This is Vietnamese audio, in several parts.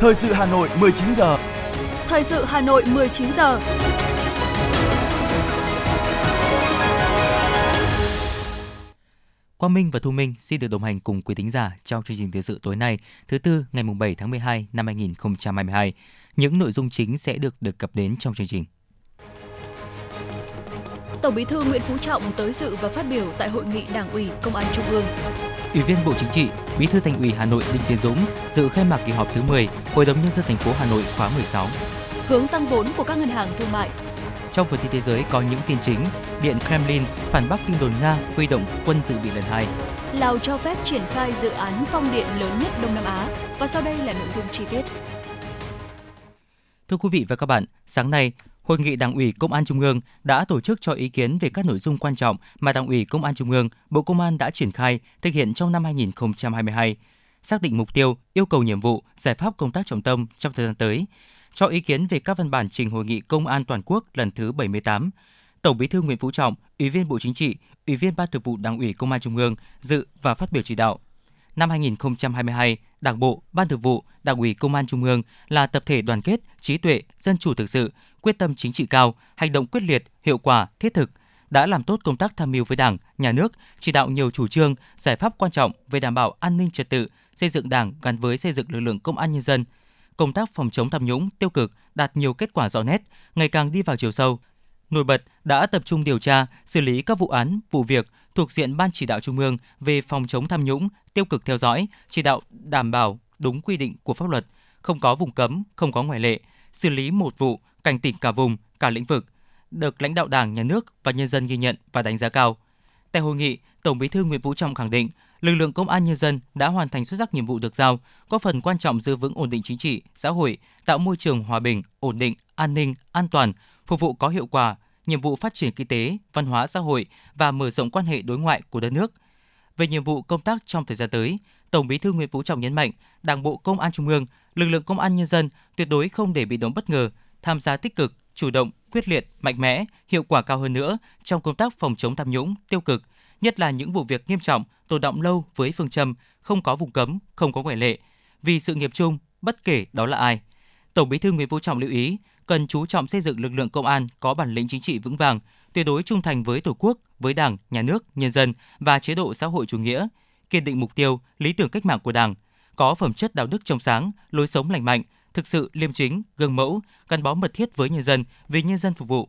Thời sự Hà Nội 19 giờ. Thời sự Hà Nội 19 giờ. Quang Minh và Thu Minh xin được đồng hành cùng quý thính giả trong chương trình thời sự tối nay, thứ tư ngày 7 tháng 12 năm 2022. Những nội dung chính sẽ được được cập đến trong chương trình. Tổng Bí thư Nguyễn Phú Trọng tới dự và phát biểu tại hội nghị Đảng ủy Công an Trung ương. Ủy viên Bộ Chính trị, Bí thư Thành ủy Hà Nội Đinh Tiến Dũng dự khai mạc kỳ họp thứ 10 Hội đồng nhân dân thành phố Hà Nội khóa 16. Hướng tăng vốn của các ngân hàng thương mại. Trong phần tin thế giới có những tin chính, Điện Kremlin phản bác tin đồn Nga huy động quân dự bị lần hai. Lào cho phép triển khai dự án phong điện lớn nhất Đông Nam Á và sau đây là nội dung chi tiết. Thưa quý vị và các bạn, sáng nay, Hội nghị Đảng ủy Công an Trung ương đã tổ chức cho ý kiến về các nội dung quan trọng mà Đảng ủy Công an Trung ương, Bộ Công an đã triển khai thực hiện trong năm 2022, xác định mục tiêu, yêu cầu nhiệm vụ, giải pháp công tác trọng tâm trong thời gian tới, cho ý kiến về các văn bản trình Hội nghị Công an toàn quốc lần thứ 78. Tổng Bí thư Nguyễn Phú Trọng, Ủy viên Bộ Chính trị, Ủy viên Ban Thường vụ Đảng ủy Công an Trung ương dự và phát biểu chỉ đạo. Năm 2022, Đảng bộ, Ban Thường vụ, Đảng ủy Công an Trung ương là tập thể đoàn kết, trí tuệ, dân chủ thực sự, quyết tâm chính trị cao, hành động quyết liệt, hiệu quả, thiết thực, đã làm tốt công tác tham mưu với Đảng, Nhà nước, chỉ đạo nhiều chủ trương, giải pháp quan trọng về đảm bảo an ninh trật tự, xây dựng Đảng gắn với xây dựng lực lượng công an nhân dân. Công tác phòng chống tham nhũng, tiêu cực đạt nhiều kết quả rõ nét, ngày càng đi vào chiều sâu. Nổi bật đã tập trung điều tra, xử lý các vụ án, vụ việc thuộc diện Ban chỉ đạo Trung ương về phòng chống tham nhũng, tiêu cực theo dõi, chỉ đạo đảm bảo đúng quy định của pháp luật, không có vùng cấm, không có ngoại lệ, xử lý một vụ, cảnh tỉnh cả vùng, cả lĩnh vực, được lãnh đạo Đảng, Nhà nước và nhân dân ghi nhận và đánh giá cao. Tại hội nghị, Tổng Bí thư Nguyễn Phú Trọng khẳng định, lực lượng công an nhân dân đã hoàn thành xuất sắc nhiệm vụ được giao, có phần quan trọng giữ vững ổn định chính trị, xã hội, tạo môi trường hòa bình, ổn định, an ninh, an toàn, phục vụ có hiệu quả nhiệm vụ phát triển kinh tế, văn hóa xã hội và mở rộng quan hệ đối ngoại của đất nước. Về nhiệm vụ công tác trong thời gian tới, Tổng Bí thư Nguyễn Phú Trọng nhấn mạnh, Đảng bộ Công an Trung ương, lực lượng công an nhân dân tuyệt đối không để bị động bất ngờ, tham gia tích cực, chủ động, quyết liệt, mạnh mẽ, hiệu quả cao hơn nữa trong công tác phòng chống tham nhũng, tiêu cực, nhất là những vụ việc nghiêm trọng, tồn động lâu với phương châm không có vùng cấm, không có ngoại lệ, vì sự nghiệp chung, bất kể đó là ai. Tổng Bí thư Nguyễn Phú Trọng lưu ý, cần chú trọng xây dựng lực lượng công an có bản lĩnh chính trị vững vàng, tuyệt đối trung thành với Tổ quốc, với Đảng, Nhà nước, nhân dân và chế độ xã hội chủ nghĩa, kiên định mục tiêu, lý tưởng cách mạng của Đảng, có phẩm chất đạo đức trong sáng, lối sống lành mạnh, thực sự liêm chính, gương mẫu, gắn bó mật thiết với nhân dân, vì nhân dân phục vụ.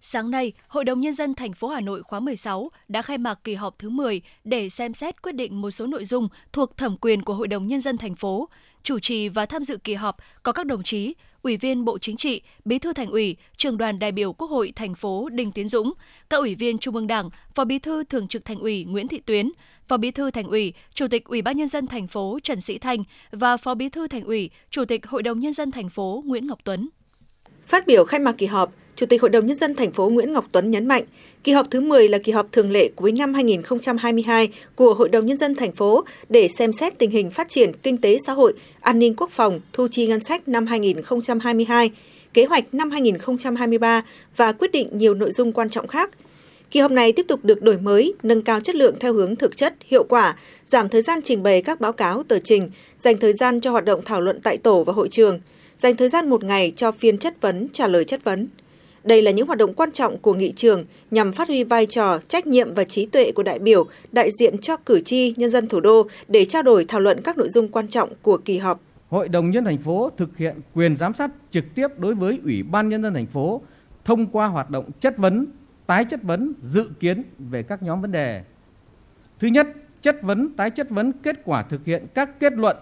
Sáng nay, Hội đồng Nhân dân thành phố Hà Nội khóa 16 đã khai mạc kỳ họp thứ 10 để xem xét quyết định một số nội dung thuộc thẩm quyền của Hội đồng Nhân dân thành phố. Chủ trì và tham dự kỳ họp có các đồng chí Ủy viên Bộ Chính trị, Bí thư Thành ủy, Trường đoàn đại biểu Quốc hội thành phố Đinh Tiến Dũng, các ủy viên Trung ương Đảng, Phó Bí thư Thường trực Thành ủy Nguyễn Thị Tuyến, Phó Bí thư Thành ủy, Chủ tịch Ủy ban nhân dân thành phố Trần Sĩ Thanh và Phó Bí thư Thành ủy, Chủ tịch Hội đồng nhân dân thành phố Nguyễn Ngọc Tuấn. Phát biểu khai mạc kỳ họp, Chủ tịch Hội đồng Nhân dân thành phố Nguyễn Ngọc Tuấn nhấn mạnh, kỳ họp thứ 10 là kỳ họp thường lệ cuối năm 2022 của Hội đồng Nhân dân thành phố để xem xét tình hình phát triển kinh tế xã hội, an ninh quốc phòng, thu chi ngân sách năm 2022, kế hoạch năm 2023 và quyết định nhiều nội dung quan trọng khác. Kỳ họp này tiếp tục được đổi mới, nâng cao chất lượng theo hướng thực chất, hiệu quả, giảm thời gian trình bày các báo cáo tờ trình, dành thời gian cho hoạt động thảo luận tại tổ và hội trường, dành thời gian một ngày cho phiên chất vấn, trả lời chất vấn. Đây là những hoạt động quan trọng của nghị trường nhằm phát huy vai trò, trách nhiệm và trí tuệ của đại biểu, đại diện cho cử tri, nhân dân thủ đô để trao đổi thảo luận các nội dung quan trọng của kỳ họp. Hội đồng nhân thành phố thực hiện quyền giám sát trực tiếp đối với Ủy ban nhân dân thành phố thông qua hoạt động chất vấn, tái chất vấn, dự kiến về các nhóm vấn đề. Thứ nhất, chất vấn, tái chất vấn kết quả thực hiện các kết luận,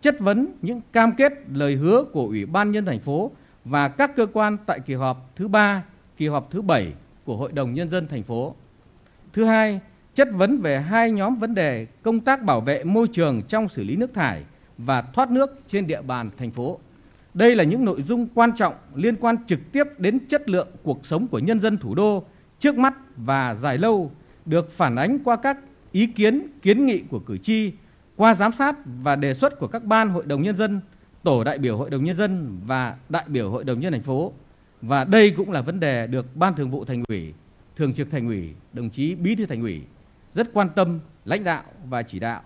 chất vấn những cam kết, lời hứa của Ủy ban nhân thành phố và các cơ quan tại kỳ họp thứ ba, kỳ họp thứ bảy của Hội đồng Nhân dân thành phố. Thứ hai, chất vấn về hai nhóm vấn đề công tác bảo vệ môi trường trong xử lý nước thải và thoát nước trên địa bàn thành phố. Đây là những nội dung quan trọng liên quan trực tiếp đến chất lượng cuộc sống của nhân dân thủ đô trước mắt và dài lâu được phản ánh qua các ý kiến, kiến nghị của cử tri, qua giám sát và đề xuất của các ban hội đồng nhân dân tổ đại biểu Hội đồng Nhân dân và đại biểu Hội đồng Nhân thành phố. Và đây cũng là vấn đề được Ban Thường vụ Thành ủy, Thường trực Thành ủy, đồng chí Bí thư Thành ủy rất quan tâm, lãnh đạo và chỉ đạo.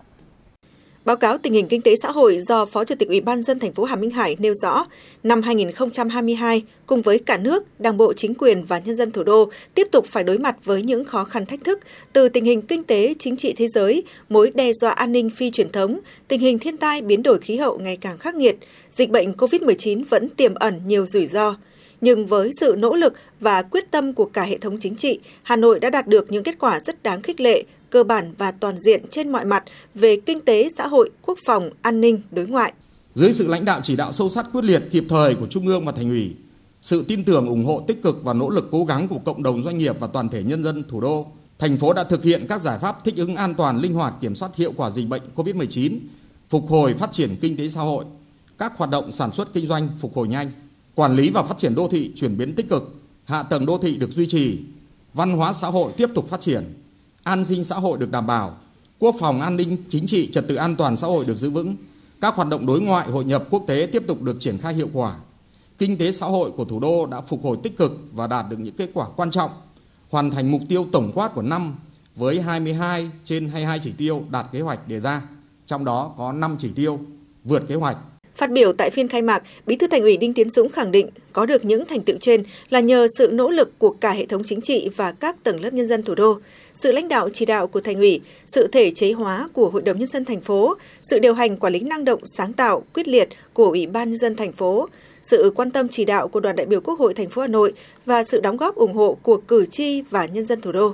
Báo cáo tình hình kinh tế xã hội do Phó Chủ tịch Ủy ban dân thành phố Hà Minh Hải nêu rõ, năm 2022, cùng với cả nước, Đảng bộ, chính quyền và nhân dân thủ đô tiếp tục phải đối mặt với những khó khăn thách thức từ tình hình kinh tế, chính trị thế giới, mối đe dọa an ninh phi truyền thống, tình hình thiên tai biến đổi khí hậu ngày càng khắc nghiệt, dịch bệnh COVID-19 vẫn tiềm ẩn nhiều rủi ro. Nhưng với sự nỗ lực và quyết tâm của cả hệ thống chính trị, Hà Nội đã đạt được những kết quả rất đáng khích lệ cơ bản và toàn diện trên mọi mặt về kinh tế, xã hội, quốc phòng, an ninh, đối ngoại. Dưới sự lãnh đạo chỉ đạo sâu sát quyết liệt kịp thời của Trung ương và Thành ủy, sự tin tưởng ủng hộ tích cực và nỗ lực cố gắng của cộng đồng doanh nghiệp và toàn thể nhân dân thủ đô, thành phố đã thực hiện các giải pháp thích ứng an toàn, linh hoạt kiểm soát hiệu quả dịch bệnh COVID-19, phục hồi phát triển kinh tế xã hội, các hoạt động sản xuất kinh doanh phục hồi nhanh, quản lý và phát triển đô thị chuyển biến tích cực, hạ tầng đô thị được duy trì, văn hóa xã hội tiếp tục phát triển, an sinh xã hội được đảm bảo, quốc phòng an ninh chính trị, trật tự an toàn xã hội được giữ vững, các hoạt động đối ngoại hội nhập quốc tế tiếp tục được triển khai hiệu quả. Kinh tế xã hội của thủ đô đã phục hồi tích cực và đạt được những kết quả quan trọng, hoàn thành mục tiêu tổng quát của năm với 22 trên 22 chỉ tiêu đạt kế hoạch đề ra, trong đó có 5 chỉ tiêu vượt kế hoạch. Phát biểu tại phiên khai mạc, Bí thư Thành ủy Đinh Tiến Dũng khẳng định có được những thành tựu trên là nhờ sự nỗ lực của cả hệ thống chính trị và các tầng lớp nhân dân thủ đô, sự lãnh đạo chỉ đạo của Thành ủy, sự thể chế hóa của Hội đồng nhân dân thành phố, sự điều hành quản lý năng động, sáng tạo, quyết liệt của Ủy ban nhân dân thành phố, sự quan tâm chỉ đạo của đoàn đại biểu Quốc hội thành phố Hà Nội và sự đóng góp ủng hộ của cử tri và nhân dân thủ đô.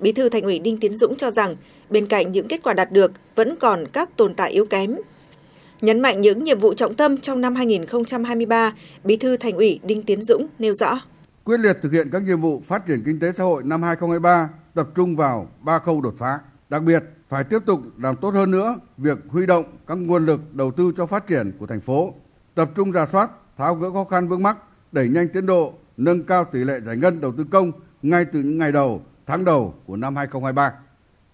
Bí thư Thành ủy Đinh Tiến Dũng cho rằng bên cạnh những kết quả đạt được vẫn còn các tồn tại yếu kém Nhấn mạnh những nhiệm vụ trọng tâm trong năm 2023, Bí thư Thành ủy Đinh Tiến Dũng nêu rõ. Quyết liệt thực hiện các nhiệm vụ phát triển kinh tế xã hội năm 2023 tập trung vào ba khâu đột phá. Đặc biệt, phải tiếp tục làm tốt hơn nữa việc huy động các nguồn lực đầu tư cho phát triển của thành phố, tập trung ra soát, tháo gỡ khó khăn vướng mắc, đẩy nhanh tiến độ, nâng cao tỷ lệ giải ngân đầu tư công ngay từ những ngày đầu, tháng đầu của năm 2023.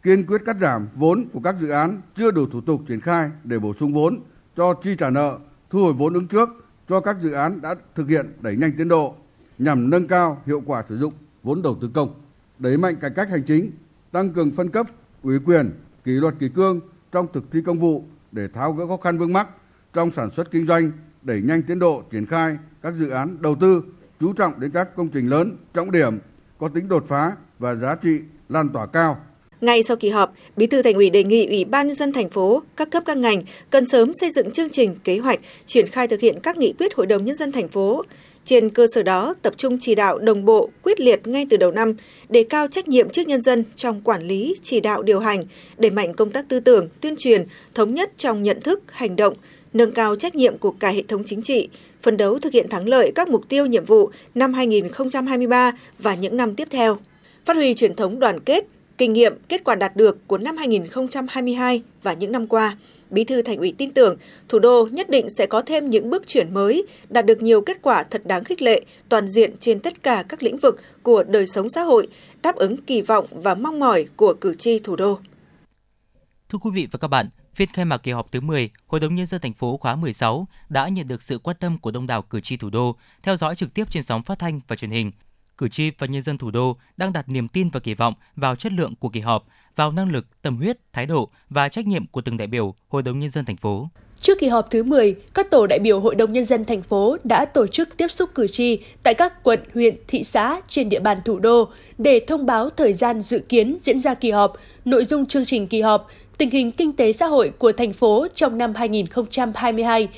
Kiên quyết cắt giảm vốn của các dự án chưa đủ thủ tục triển khai để bổ sung vốn cho chi trả nợ, thu hồi vốn ứng trước cho các dự án đã thực hiện đẩy nhanh tiến độ nhằm nâng cao hiệu quả sử dụng vốn đầu tư công, đẩy mạnh cải cách hành chính, tăng cường phân cấp, ủy quyền, kỷ luật kỷ cương trong thực thi công vụ để tháo gỡ khó khăn vướng mắc trong sản xuất kinh doanh, đẩy nhanh tiến độ triển khai các dự án đầu tư, chú trọng đến các công trình lớn, trọng điểm, có tính đột phá và giá trị lan tỏa cao ngay sau kỳ họp, Bí thư Thành ủy đề nghị Ủy ban nhân dân thành phố, các cấp các ngành cần sớm xây dựng chương trình, kế hoạch triển khai thực hiện các nghị quyết Hội đồng nhân dân thành phố. Trên cơ sở đó, tập trung chỉ đạo đồng bộ, quyết liệt ngay từ đầu năm, đề cao trách nhiệm trước nhân dân trong quản lý, chỉ đạo điều hành, đẩy mạnh công tác tư tưởng, tuyên truyền, thống nhất trong nhận thức, hành động, nâng cao trách nhiệm của cả hệ thống chính trị, phấn đấu thực hiện thắng lợi các mục tiêu nhiệm vụ năm 2023 và những năm tiếp theo. Phát huy truyền thống đoàn kết, kinh nghiệm, kết quả đạt được của năm 2022 và những năm qua, Bí thư Thành ủy tin tưởng thủ đô nhất định sẽ có thêm những bước chuyển mới, đạt được nhiều kết quả thật đáng khích lệ, toàn diện trên tất cả các lĩnh vực của đời sống xã hội, đáp ứng kỳ vọng và mong mỏi của cử tri thủ đô. Thưa quý vị và các bạn, phiên khai mạc kỳ họp thứ 10 Hội đồng nhân dân thành phố khóa 16 đã nhận được sự quan tâm của đông đảo cử tri thủ đô, theo dõi trực tiếp trên sóng phát thanh và truyền hình cử tri và nhân dân thủ đô đang đặt niềm tin và kỳ vọng vào chất lượng của kỳ họp, vào năng lực, tâm huyết, thái độ và trách nhiệm của từng đại biểu Hội đồng nhân dân thành phố. Trước kỳ họp thứ 10, các tổ đại biểu Hội đồng Nhân dân thành phố đã tổ chức tiếp xúc cử tri tại các quận, huyện, thị xã trên địa bàn thủ đô để thông báo thời gian dự kiến diễn ra kỳ họp, nội dung chương trình kỳ họp, tình hình kinh tế xã hội của thành phố trong năm 2022,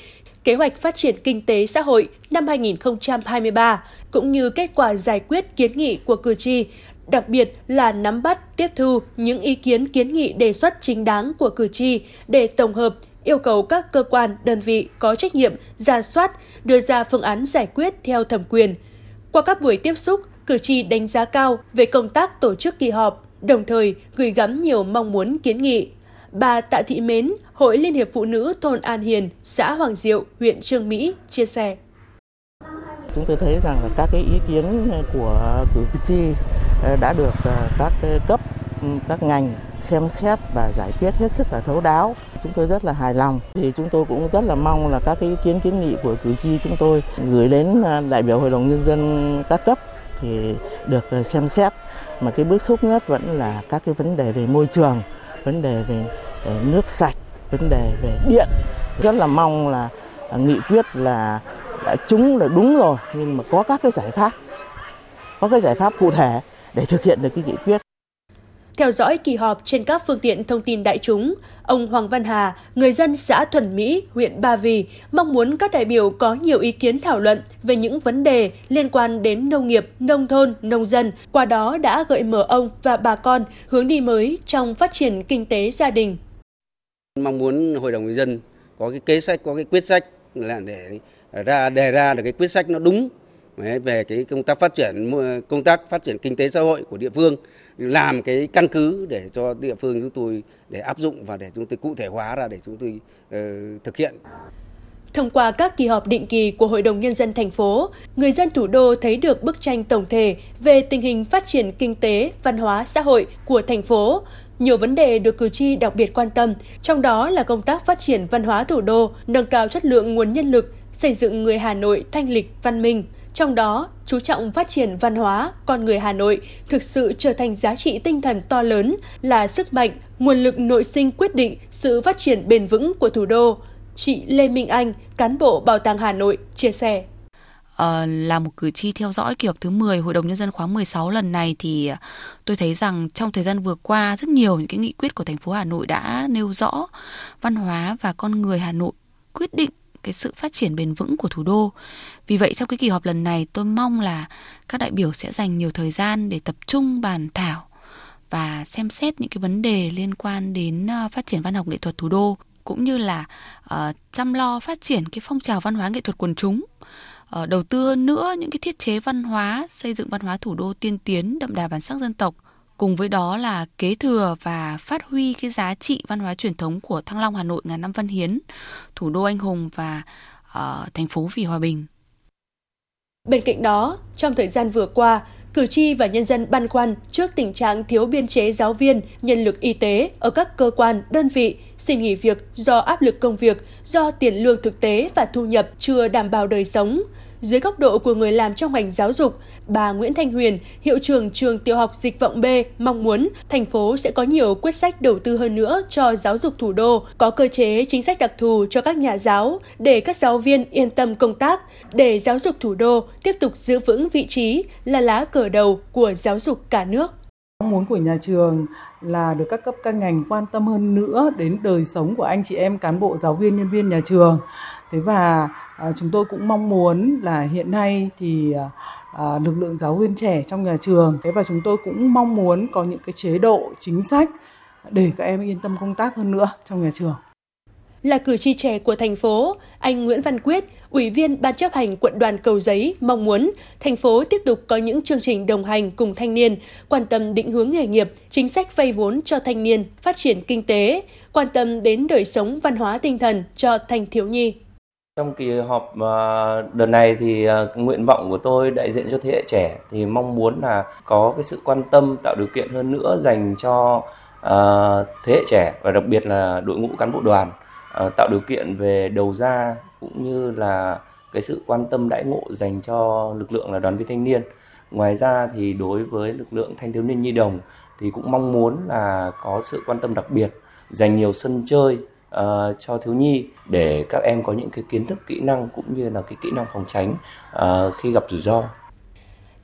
kế hoạch phát triển kinh tế xã hội năm 2023, cũng như kết quả giải quyết kiến nghị của cử tri, đặc biệt là nắm bắt, tiếp thu những ý kiến kiến nghị đề xuất chính đáng của cử tri để tổng hợp, yêu cầu các cơ quan, đơn vị có trách nhiệm ra soát, đưa ra phương án giải quyết theo thẩm quyền. Qua các buổi tiếp xúc, cử tri đánh giá cao về công tác tổ chức kỳ họp, đồng thời gửi gắm nhiều mong muốn kiến nghị Bà Tạ Thị Mến, Hội Liên hiệp Phụ nữ thôn An Hiền, xã Hoàng Diệu, huyện Trương Mỹ chia sẻ. Chúng tôi thấy rằng là các cái ý kiến của cử tri ờ, đã được ờ, các cấp, ừ, các ngành xem xét và giải quyết hết sức là thấu đáo. Chúng tôi rất là hài lòng. Thì chúng tôi cũng rất là mong là các cái ý kiến kiến nghị của cử tri chúng tôi gửi đến ờ, đại biểu Hội đồng Nhân dân các cấp thì được xem xét. Mà cái bức xúc nhất vẫn là các cái vấn đề về môi trường vấn đề về ờ, nước sạch, vấn đề về điện. Rất là mong là ờ, nghị quyết là, đã trúng là đúng rồi, nhưng mà có các cái giải pháp, có cái giải pháp cụ thể để thực hiện được cái nghị quyết theo dõi kỳ họp trên các phương tiện thông tin đại chúng, ông Hoàng Văn Hà, người dân xã Thuần Mỹ, huyện Ba Vì, mong muốn các đại biểu có nhiều ý kiến thảo luận về những vấn đề liên quan đến nông nghiệp, nông thôn, nông dân, qua đó đã gợi mở ông và bà con hướng đi mới trong phát triển kinh tế gia đình. Mong muốn Hội đồng người dân có cái kế sách, có cái quyết sách là để ra đề ra được cái quyết sách nó đúng về cái công tác phát triển công tác phát triển kinh tế xã hội của địa phương làm cái căn cứ để cho địa phương chúng tôi để áp dụng và để chúng tôi cụ thể hóa ra để chúng tôi uh, thực hiện. Thông qua các kỳ họp định kỳ của Hội đồng Nhân dân thành phố, người dân thủ đô thấy được bức tranh tổng thể về tình hình phát triển kinh tế, văn hóa, xã hội của thành phố. Nhiều vấn đề được cử tri đặc biệt quan tâm, trong đó là công tác phát triển văn hóa thủ đô, nâng cao chất lượng nguồn nhân lực, xây dựng người Hà Nội thanh lịch, văn minh. Trong đó, chú trọng phát triển văn hóa, con người Hà Nội thực sự trở thành giá trị tinh thần to lớn, là sức mạnh, nguồn lực nội sinh quyết định sự phát triển bền vững của thủ đô. Chị Lê Minh Anh, cán bộ Bảo tàng Hà Nội, chia sẻ. À, là một cử tri theo dõi kỳ họp thứ 10 Hội đồng Nhân dân khóa 16 lần này thì tôi thấy rằng trong thời gian vừa qua rất nhiều những cái nghị quyết của thành phố Hà Nội đã nêu rõ văn hóa và con người Hà Nội quyết định cái sự phát triển bền vững của thủ đô. Vì vậy trong cái kỳ họp lần này tôi mong là các đại biểu sẽ dành nhiều thời gian để tập trung bàn thảo và xem xét những cái vấn đề liên quan đến ờ, phát triển văn học nghệ thuật thủ đô cũng như là uh, chăm lo phát triển cái phong trào văn hóa nghệ thuật quần chúng uh, đầu tư hơn nữa những cái thiết chế văn hóa xây dựng văn hóa thủ đô tiên tiến đậm đà bản sắc dân tộc cùng với đó là kế thừa và phát huy cái giá trị văn hóa truyền thống của Thăng Long Hà Nội ngàn năm văn hiến, thủ đô anh hùng và uh, thành phố vì hòa bình. Bên cạnh đó, trong thời gian vừa qua, cử tri và nhân dân băn khoăn trước tình trạng thiếu biên chế giáo viên, nhân lực y tế ở các cơ quan, đơn vị xin nghỉ việc do áp lực công việc, do tiền lương thực tế và thu nhập chưa đảm bảo đời sống, dưới góc độ của người làm trong ngành giáo dục, bà Nguyễn Thanh Huyền, hiệu trưởng trường tiểu học Dịch vọng B, mong muốn thành phố sẽ có nhiều quyết sách đầu tư hơn nữa cho giáo dục thủ đô, có cơ chế chính sách đặc thù cho các nhà giáo để các giáo viên yên tâm công tác, để giáo dục thủ đô tiếp tục giữ vững vị trí là lá cờ đầu của giáo dục cả nước. Mong muốn của nhà trường là được các cấp các ngành quan tâm hơn nữa đến đời sống của anh chị em cán bộ giáo viên nhân viên nhà trường thế và à, chúng tôi cũng mong muốn là hiện nay thì à, à, lực lượng giáo viên trẻ trong nhà trường thế và chúng tôi cũng mong muốn có những cái chế độ chính sách để các em yên tâm công tác hơn nữa trong nhà trường là cử tri trẻ của thành phố, anh Nguyễn Văn Quyết, Ủy viên Ban chấp hành quận đoàn Cầu Giấy mong muốn thành phố tiếp tục có những chương trình đồng hành cùng thanh niên, quan tâm định hướng nghề nghiệp, chính sách vay vốn cho thanh niên, phát triển kinh tế, quan tâm đến đời sống văn hóa tinh thần cho thanh thiếu nhi. Trong kỳ họp ờ, đợt này thì ờ, nguyện vọng của tôi đại diện cho thế hệ trẻ thì mong muốn là có cái sự quan tâm, tạo điều kiện hơn nữa dành cho ờ, thế hệ trẻ và đặc biệt là đội ngũ cán bộ đoàn tạo điều kiện về đầu ra cũng như là cái sự quan tâm đãi ngộ dành cho lực lượng là đoàn viên thanh niên. Ngoài ra thì đối với lực lượng thanh thiếu niên nhi đồng thì cũng mong muốn là có sự quan tâm đặc biệt, dành nhiều sân chơi uh, cho thiếu nhi để các em có những cái kiến thức kỹ năng cũng như là cái kỹ năng phòng tránh uh, khi gặp rủi ro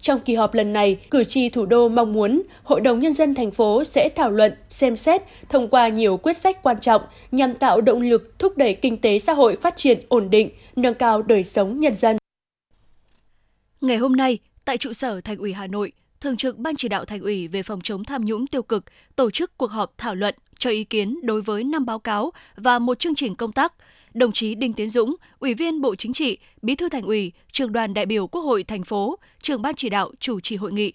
trong kỳ họp lần này, cử tri thủ đô mong muốn Hội đồng Nhân dân thành phố sẽ thảo luận, xem xét, thông qua nhiều quyết sách quan trọng nhằm tạo động lực thúc đẩy kinh tế xã hội phát triển ổn định, nâng cao đời sống nhân dân. Ngày hôm nay, tại trụ sở Thành ủy Hà Nội, Thường trực Ban chỉ đạo Thành ủy về phòng chống tham nhũng tiêu cực tổ chức cuộc họp thảo luận cho ý kiến đối với năm báo cáo và một chương trình công tác. Đồng chí Đinh Tiến Dũng, Ủy viên Bộ Chính trị, Bí thư Thành ủy, Trường đoàn đại biểu Quốc hội thành phố, Trưởng ban chỉ đạo chủ trì hội nghị.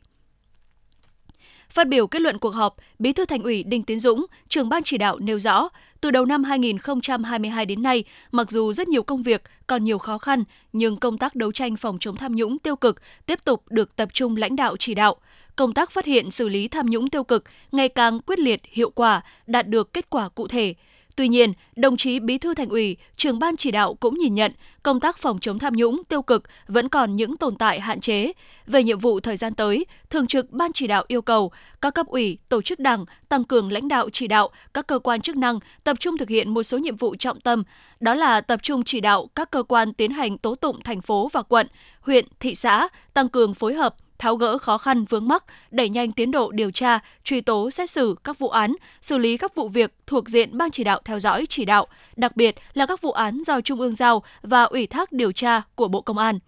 Phát biểu kết luận cuộc họp, Bí thư Thành ủy Đinh Tiến Dũng, trưởng ban chỉ đạo nêu rõ, từ đầu năm 2022 đến nay, mặc dù rất nhiều công việc còn nhiều khó khăn, nhưng công tác đấu tranh phòng chống tham nhũng tiêu cực tiếp tục được tập trung lãnh đạo chỉ đạo. Công tác phát hiện xử lý tham nhũng tiêu cực ngày càng quyết liệt, hiệu quả, đạt được kết quả cụ thể. Tuy nhiên, đồng chí Bí thư Thành ủy, trưởng ban chỉ đạo cũng nhìn nhận công tác phòng chống tham nhũng tiêu cực vẫn còn những tồn tại hạn chế. Về nhiệm vụ thời gian tới, Thường trực Ban chỉ đạo yêu cầu các cấp ủy, tổ chức đảng tăng cường lãnh đạo chỉ đạo các cơ quan chức năng tập trung thực hiện một số nhiệm vụ trọng tâm, đó là tập trung chỉ đạo các cơ quan tiến hành tố tụng thành phố và quận, huyện, thị xã tăng cường phối hợp tháo gỡ khó khăn vướng mắc, đẩy nhanh tiến độ điều tra, truy tố xét xử các vụ án, xử lý các vụ việc thuộc diện ban chỉ đạo theo dõi chỉ đạo, đặc biệt là các vụ án do Trung ương giao và ủy thác điều tra của Bộ Công an.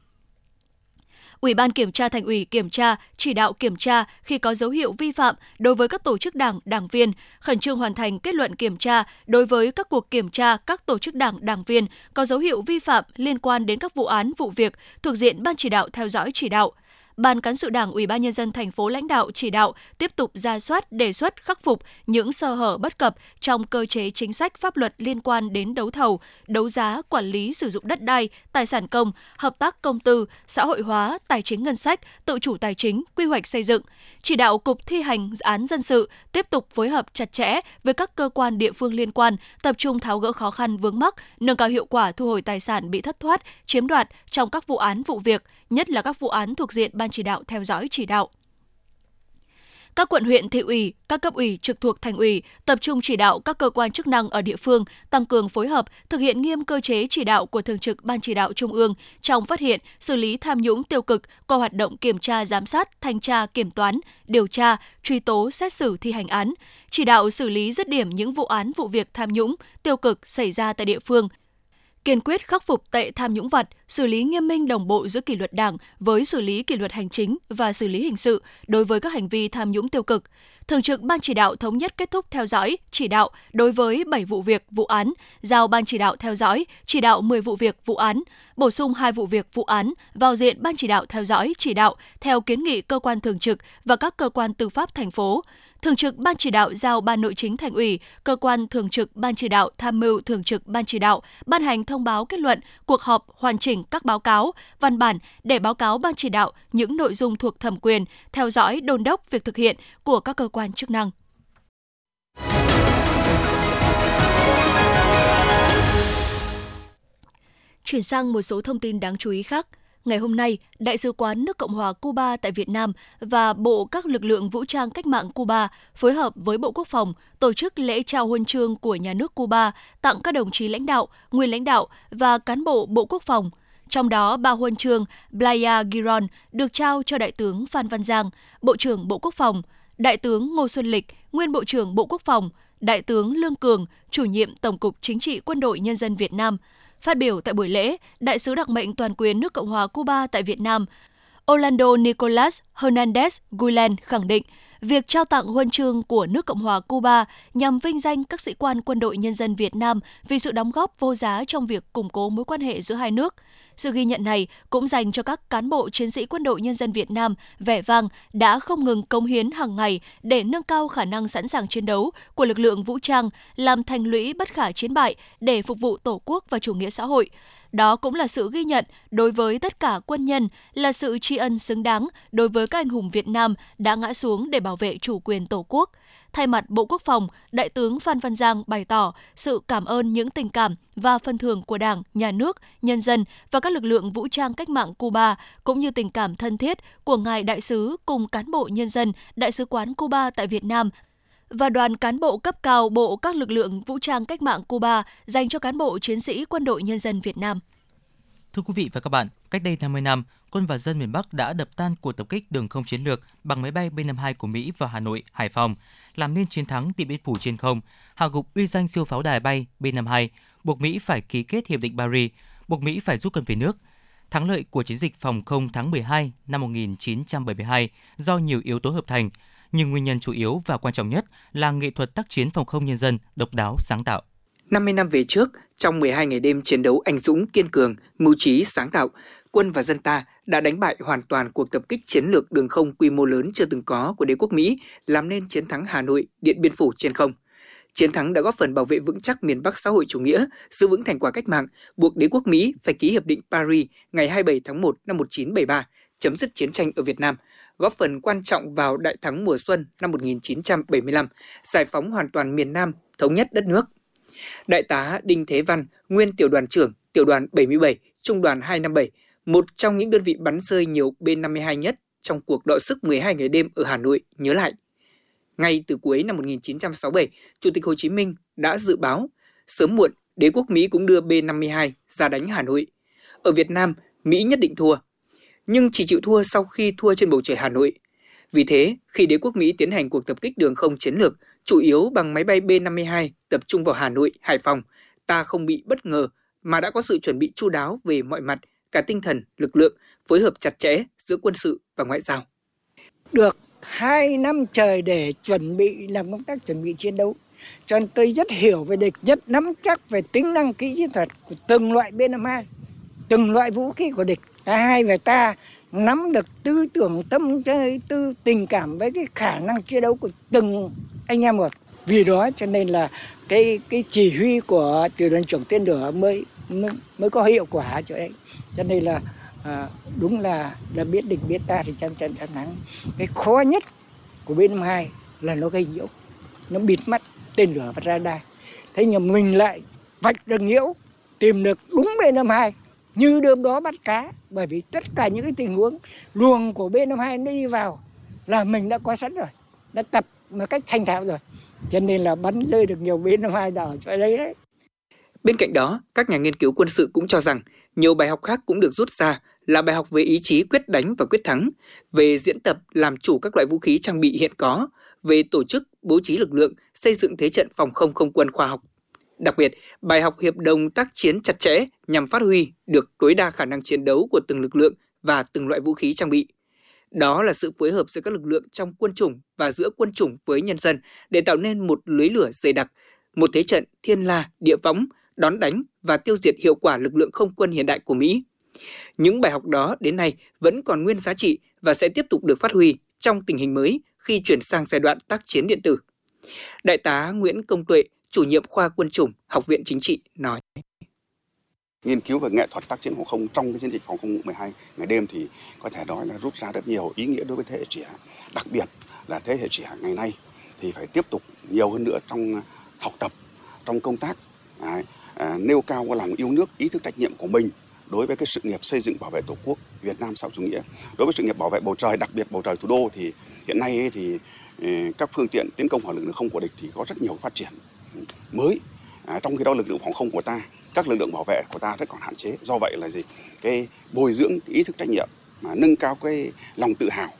Ủy ban Kiểm tra Thành ủy kiểm tra, chỉ đạo kiểm tra khi có dấu hiệu vi phạm đối với các tổ chức đảng, đảng viên, khẩn trương hoàn thành kết luận kiểm tra đối với các cuộc kiểm tra các tổ chức đảng, đảng viên có dấu hiệu vi phạm liên quan đến các vụ án, vụ việc thuộc diện ban chỉ đạo theo dõi chỉ đạo, Ban cán sự Đảng Ủy ban nhân dân thành phố lãnh đạo chỉ đạo tiếp tục ra soát, đề xuất khắc phục những sơ hở bất cập trong cơ chế chính sách pháp luật liên quan đến đấu thầu, đấu giá, quản lý sử dụng đất đai, tài sản công, hợp tác công tư, xã hội hóa, tài chính ngân sách, tự chủ tài chính, quy hoạch xây dựng. Chỉ đạo Cục thi hành án dân sự tiếp tục phối hợp chặt chẽ với các cơ quan địa phương liên quan, tập trung tháo gỡ khó khăn vướng mắc, nâng cao hiệu quả thu hồi tài sản bị thất thoát, chiếm đoạt trong các vụ án vụ việc, nhất là các vụ án thuộc diện ban chỉ đạo theo dõi chỉ đạo. Các quận huyện thị ủy, các cấp ủy trực thuộc thành ủy tập trung chỉ đạo các cơ quan chức năng ở địa phương tăng cường phối hợp, thực hiện nghiêm cơ chế chỉ đạo của Thường trực Ban chỉ đạo Trung ương trong phát hiện, xử lý tham nhũng tiêu cực qua hoạt động kiểm tra giám sát, thanh tra, kiểm toán, điều tra, truy tố, xét xử thi hành án, chỉ đạo xử lý dứt điểm những vụ án vụ việc tham nhũng tiêu cực xảy ra tại địa phương, kiên quyết khắc phục tệ tham nhũng vật, xử lý nghiêm minh đồng bộ giữa kỷ luật đảng với xử lý kỷ luật hành chính và xử lý hình sự đối với các hành vi tham nhũng tiêu cực. Thường trực Ban chỉ đạo thống nhất kết thúc theo dõi, chỉ đạo đối với 7 vụ việc, vụ án, giao Ban chỉ đạo theo dõi, chỉ đạo 10 vụ việc, vụ án, bổ sung 2 vụ việc, vụ án vào diện Ban chỉ đạo theo dõi, chỉ đạo theo kiến nghị cơ quan thường trực và các cơ quan tư pháp thành phố, Thường trực Ban chỉ đạo giao Ban nội chính thành ủy, cơ quan thường trực Ban chỉ đạo tham mưu thường trực Ban chỉ đạo ban hành thông báo kết luận cuộc họp hoàn chỉnh các báo cáo, văn bản để báo cáo Ban chỉ đạo những nội dung thuộc thẩm quyền, theo dõi đôn đốc việc thực hiện của các cơ quan chức năng. Chuyển sang một số thông tin đáng chú ý khác. Ngày hôm nay, Đại sứ quán nước Cộng hòa Cuba tại Việt Nam và Bộ các lực lượng vũ trang cách mạng Cuba phối hợp với Bộ Quốc phòng tổ chức lễ trao huân chương của nhà nước Cuba tặng các đồng chí lãnh đạo, nguyên lãnh đạo và cán bộ Bộ Quốc phòng. Trong đó, ba huân chương Blaya Giron được trao cho Đại tướng Phan Văn Giang, Bộ trưởng Bộ Quốc phòng, Đại tướng Ngô Xuân Lịch, nguyên Bộ trưởng Bộ Quốc phòng, Đại tướng Lương Cường, chủ nhiệm Tổng cục Chính trị Quân đội Nhân dân Việt Nam – Phát biểu tại buổi lễ, Đại sứ đặc mệnh toàn quyền nước Cộng hòa Cuba tại Việt Nam, Orlando Nicolas Hernandez Guilen khẳng định việc trao tặng huân chương của nước Cộng hòa Cuba nhằm vinh danh các sĩ quan quân đội nhân dân Việt Nam vì sự đóng góp vô giá trong việc củng cố mối quan hệ giữa hai nước. Sự ghi nhận này cũng dành cho các cán bộ chiến sĩ quân đội nhân dân Việt Nam vẻ vang đã không ngừng công hiến hàng ngày để nâng cao khả năng sẵn sàng chiến đấu của lực lượng vũ trang, làm thành lũy bất khả chiến bại để phục vụ Tổ quốc và chủ nghĩa xã hội. Đó cũng là sự ghi nhận đối với tất cả quân nhân, là sự tri ân xứng đáng đối với các anh hùng Việt Nam đã ngã xuống để bảo vệ chủ quyền Tổ quốc. Thay mặt Bộ Quốc phòng, Đại tướng Phan Văn Giang bày tỏ sự cảm ơn những tình cảm và phần thưởng của Đảng, Nhà nước, nhân dân và các lực lượng vũ trang cách mạng Cuba, cũng như tình cảm thân thiết của Ngài Đại sứ cùng cán bộ nhân dân Đại sứ quán Cuba tại Việt Nam và đoàn cán bộ cấp cao Bộ các lực lượng vũ trang cách mạng Cuba dành cho cán bộ chiến sĩ quân đội nhân dân Việt Nam. Thưa quý vị và các bạn, cách đây 50 năm, quân và dân miền Bắc đã đập tan cuộc tập kích đường không chiến lược bằng máy bay B-52 của Mỹ vào Hà Nội, Hải Phòng, làm nên chiến thắng Điện Biên Phủ trên không, hạ gục uy danh siêu pháo đài bay B-52, buộc Mỹ phải ký kết hiệp định Paris, buộc Mỹ phải rút quân về nước. Thắng lợi của chiến dịch phòng không tháng 12 năm 1972 do nhiều yếu tố hợp thành, nhưng nguyên nhân chủ yếu và quan trọng nhất là nghệ thuật tác chiến phòng không nhân dân độc đáo sáng tạo. 50 năm về trước, trong 12 ngày đêm chiến đấu anh dũng kiên cường, mưu trí sáng tạo, quân và dân ta đã đánh bại hoàn toàn cuộc tập kích chiến lược đường không quy mô lớn chưa từng có của đế quốc Mỹ, làm nên chiến thắng Hà Nội, Điện Biên Phủ trên không. Chiến thắng đã góp phần bảo vệ vững chắc miền Bắc xã hội chủ nghĩa, giữ vững thành quả cách mạng, buộc đế quốc Mỹ phải ký hiệp định Paris ngày 27 tháng 1 năm 1973, chấm dứt chiến tranh ở Việt Nam, góp phần quan trọng vào đại thắng mùa xuân năm 1975, giải phóng hoàn toàn miền Nam, thống nhất đất nước. Đại tá Đinh Thế Văn, nguyên tiểu đoàn trưởng, tiểu đoàn 77, trung đoàn 257, một trong những đơn vị bắn rơi nhiều B-52 nhất trong cuộc đọ sức 12 ngày đêm ở Hà Nội nhớ lại. Ngay từ cuối năm 1967, Chủ tịch Hồ Chí Minh đã dự báo sớm muộn đế quốc Mỹ cũng đưa B-52 ra đánh Hà Nội. Ở Việt Nam, Mỹ nhất định thua. Nhưng chỉ chịu thua sau khi thua trên bầu trời Hà Nội. Vì thế, khi đế quốc Mỹ tiến hành cuộc tập kích đường không chiến lược, chủ yếu bằng máy bay B-52 tập trung vào Hà Nội, Hải Phòng, ta không bị bất ngờ mà đã có sự chuẩn bị chu đáo về mọi mặt, cả tinh thần, lực lượng, phối hợp chặt chẽ giữa quân sự và ngoại giao. Được hai năm trời để chuẩn bị làm công tác chuẩn bị chiến đấu. Cho nên tôi rất hiểu về địch, rất nắm chắc về tính năng kỹ chiến thuật của từng loại B-52, từng loại vũ khí của địch. Cả hai về ta nắm được tư tưởng tâm tư tình cảm với cái khả năng chiến đấu của từng anh em một. Vì đó cho nên là cái cái chỉ huy của tiểu đoàn trưởng tên lửa mới, mới mới có hiệu quả chỗ đấy. Cho nên là à, đúng là là biết địch biết ta thì trăm trận đã thắng cái khó nhất của bên hai là nó gây nhiễu nó bịt mắt tên lửa và radar thế nhưng mình lại vạch được nhiễu tìm được đúng bên năm hai như đêm đó bắt cá bởi vì tất cả những cái tình huống luồng của bên năm hai nó đi vào là mình đã có sẵn rồi đã tập một cách thành thạo rồi cho nên là bắn rơi được nhiều bên hoa hai cho đấy đấy Bên cạnh đó, các nhà nghiên cứu quân sự cũng cho rằng nhiều bài học khác cũng được rút ra là bài học về ý chí quyết đánh và quyết thắng, về diễn tập làm chủ các loại vũ khí trang bị hiện có, về tổ chức, bố trí lực lượng, xây dựng thế trận phòng không không quân khoa học. Đặc biệt, bài học hiệp đồng tác chiến chặt chẽ nhằm phát huy được tối đa khả năng chiến đấu của từng lực lượng và từng loại vũ khí trang bị. Đó là sự phối hợp giữa các lực lượng trong quân chủng và giữa quân chủng với nhân dân để tạo nên một lưới lửa dày đặc, một thế trận thiên la, địa võng, đón đánh và tiêu diệt hiệu quả lực lượng không quân hiện đại của Mỹ. Những bài học đó đến nay vẫn còn nguyên giá trị và sẽ tiếp tục được phát huy trong tình hình mới khi chuyển sang giai đoạn tác chiến điện tử. Đại tá Nguyễn Công Tuệ, chủ nhiệm khoa quân chủng, Học viện Chính trị nói. Nghiên cứu về nghệ thuật tác chiến phòng không trong cái chiến dịch phòng không 12 ngày đêm thì có thể nói là rút ra rất nhiều ý nghĩa đối với thế hệ trẻ. Đặc biệt là thế hệ trẻ ngày nay thì phải tiếp tục nhiều hơn nữa trong học tập, trong công tác, à, à, nêu cao cái lòng yêu nước, ý thức trách nhiệm của mình đối với cái sự nghiệp xây dựng bảo vệ tổ quốc Việt Nam sau chủ nghĩa đối với sự nghiệp bảo vệ bầu trời đặc biệt bầu trời thủ đô thì hiện nay thì ừ, các phương tiện tiến công hỏa lực lượng không của địch thì có rất nhiều phát triển mới à, trong khi đó lực lượng phòng không của ta các lực lượng bảo vệ của ta rất còn hạn chế do vậy là gì cái bồi dưỡng ý thức trách nhiệm mà nâng cao cái lòng tự hào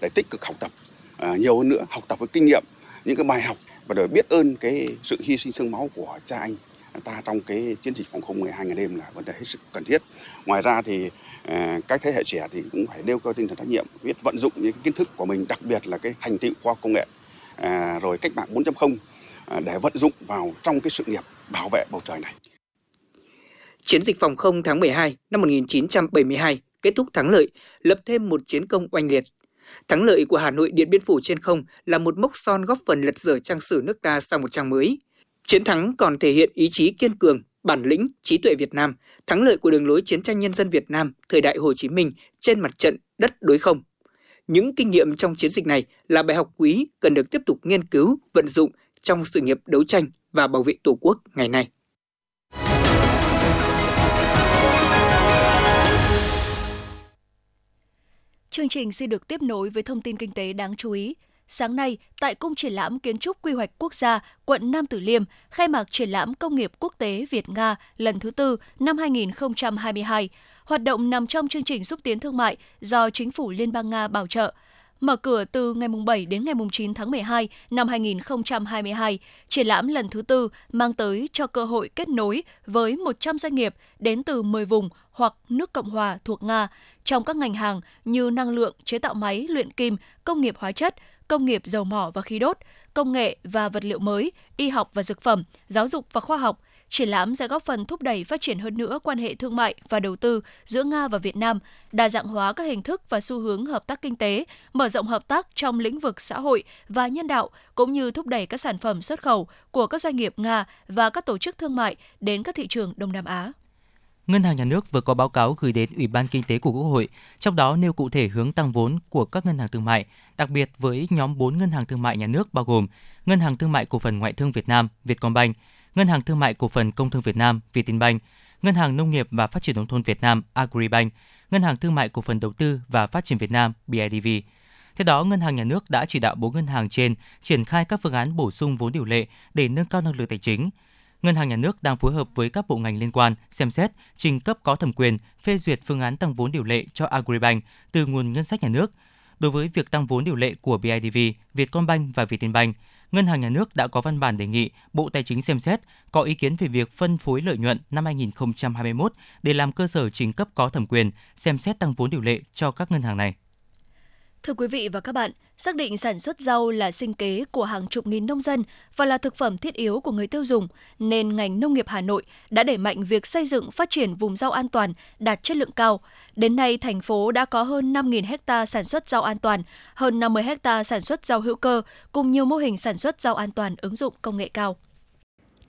để tích cực học tập à, nhiều hơn nữa học tập với kinh nghiệm những cái bài học và để biết ơn cái sự hy sinh sương máu của cha anh ta trong cái chiến dịch phòng không 12 ngày đêm là vấn đề hết sức cần thiết. Ngoài ra thì à, các thế hệ trẻ thì cũng phải nêu cao tinh thần trách nhiệm, biết vận dụng những kiến thức của mình, đặc biệt là cái thành tựu khoa công nghệ, à, rồi cách mạng 4.0 à, để vận dụng vào trong cái sự nghiệp bảo vệ bầu trời này. Chiến dịch phòng không tháng 12 năm 1972 kết thúc thắng lợi, lập thêm một chiến công oanh liệt. Thắng lợi của Hà Nội Điện Biên Phủ trên không là một mốc son góp phần lật dở trang sử nước ta sang một trang mới. Chiến thắng còn thể hiện ý chí kiên cường, bản lĩnh, trí tuệ Việt Nam, thắng lợi của đường lối chiến tranh nhân dân Việt Nam thời đại Hồ Chí Minh trên mặt trận đất đối không. Những kinh nghiệm trong chiến dịch này là bài học quý cần được tiếp tục nghiên cứu, vận dụng trong sự nghiệp đấu tranh và bảo vệ Tổ quốc ngày nay. Chương trình xin được tiếp nối với thông tin kinh tế đáng chú ý. Sáng nay, tại Cung triển lãm Kiến trúc Quy hoạch Quốc gia, quận Nam Tử Liêm, khai mạc triển lãm công nghiệp quốc tế Việt-Nga lần thứ tư năm 2022. Hoạt động nằm trong chương trình xúc tiến thương mại do Chính phủ Liên bang Nga bảo trợ. Mở cửa từ ngày 7 đến ngày 9 tháng 12 năm 2022, triển lãm lần thứ tư mang tới cho cơ hội kết nối với 100 doanh nghiệp đến từ 10 vùng hoặc nước Cộng hòa thuộc Nga trong các ngành hàng như năng lượng, chế tạo máy, luyện kim, công nghiệp hóa chất, công nghiệp dầu mỏ và khí đốt, công nghệ và vật liệu mới, y học và dược phẩm, giáo dục và khoa học. Triển lãm sẽ góp phần thúc đẩy phát triển hơn nữa quan hệ thương mại và đầu tư giữa Nga và Việt Nam, đa dạng hóa các hình thức và xu hướng hợp tác kinh tế, mở rộng hợp tác trong lĩnh vực xã hội và nhân đạo, cũng như thúc đẩy các sản phẩm xuất khẩu của các doanh nghiệp Nga và các tổ chức thương mại đến các thị trường Đông Nam Á. Ngân hàng Nhà nước vừa có báo cáo gửi đến Ủy ban Kinh tế của Quốc hội, trong đó nêu cụ thể hướng tăng vốn của các ngân hàng thương mại, đặc biệt với nhóm 4 ngân hàng thương mại nhà nước bao gồm Ngân hàng Thương mại Cổ phần Ngoại thương Việt Nam, Vietcombank, Ngân hàng Thương mại Cổ phần Công thương Việt Nam Vietinbank, Ngân hàng Nông nghiệp và Phát triển nông thôn Việt Nam Agribank, Ngân hàng Thương mại Cổ phần Đầu tư và Phát triển Việt Nam BIDV. Theo đó, Ngân hàng Nhà nước đã chỉ đạo bốn ngân hàng trên triển khai các phương án bổ sung vốn điều lệ để nâng cao năng lực tài chính. Ngân hàng Nhà nước đang phối hợp với các bộ ngành liên quan xem xét, trình cấp có thẩm quyền phê duyệt phương án tăng vốn điều lệ cho Agribank từ nguồn ngân sách nhà nước. Đối với việc tăng vốn điều lệ của BIDV, Vietcombank và Vietinbank, Ngân hàng Nhà nước đã có văn bản đề nghị Bộ Tài chính xem xét, có ý kiến về việc phân phối lợi nhuận năm 2021 để làm cơ sở trình cấp có thẩm quyền, xem xét tăng vốn điều lệ cho các ngân hàng này. Thưa quý vị và các bạn, xác định sản xuất rau là sinh kế của hàng chục nghìn nông dân và là thực phẩm thiết yếu của người tiêu dùng, nên ngành nông nghiệp Hà Nội đã đẩy mạnh việc xây dựng phát triển vùng rau an toàn, đạt chất lượng cao. Đến nay, thành phố đã có hơn 5.000 hecta sản xuất rau an toàn, hơn 50 hecta sản xuất rau hữu cơ, cùng nhiều mô hình sản xuất rau an toàn ứng dụng công nghệ cao.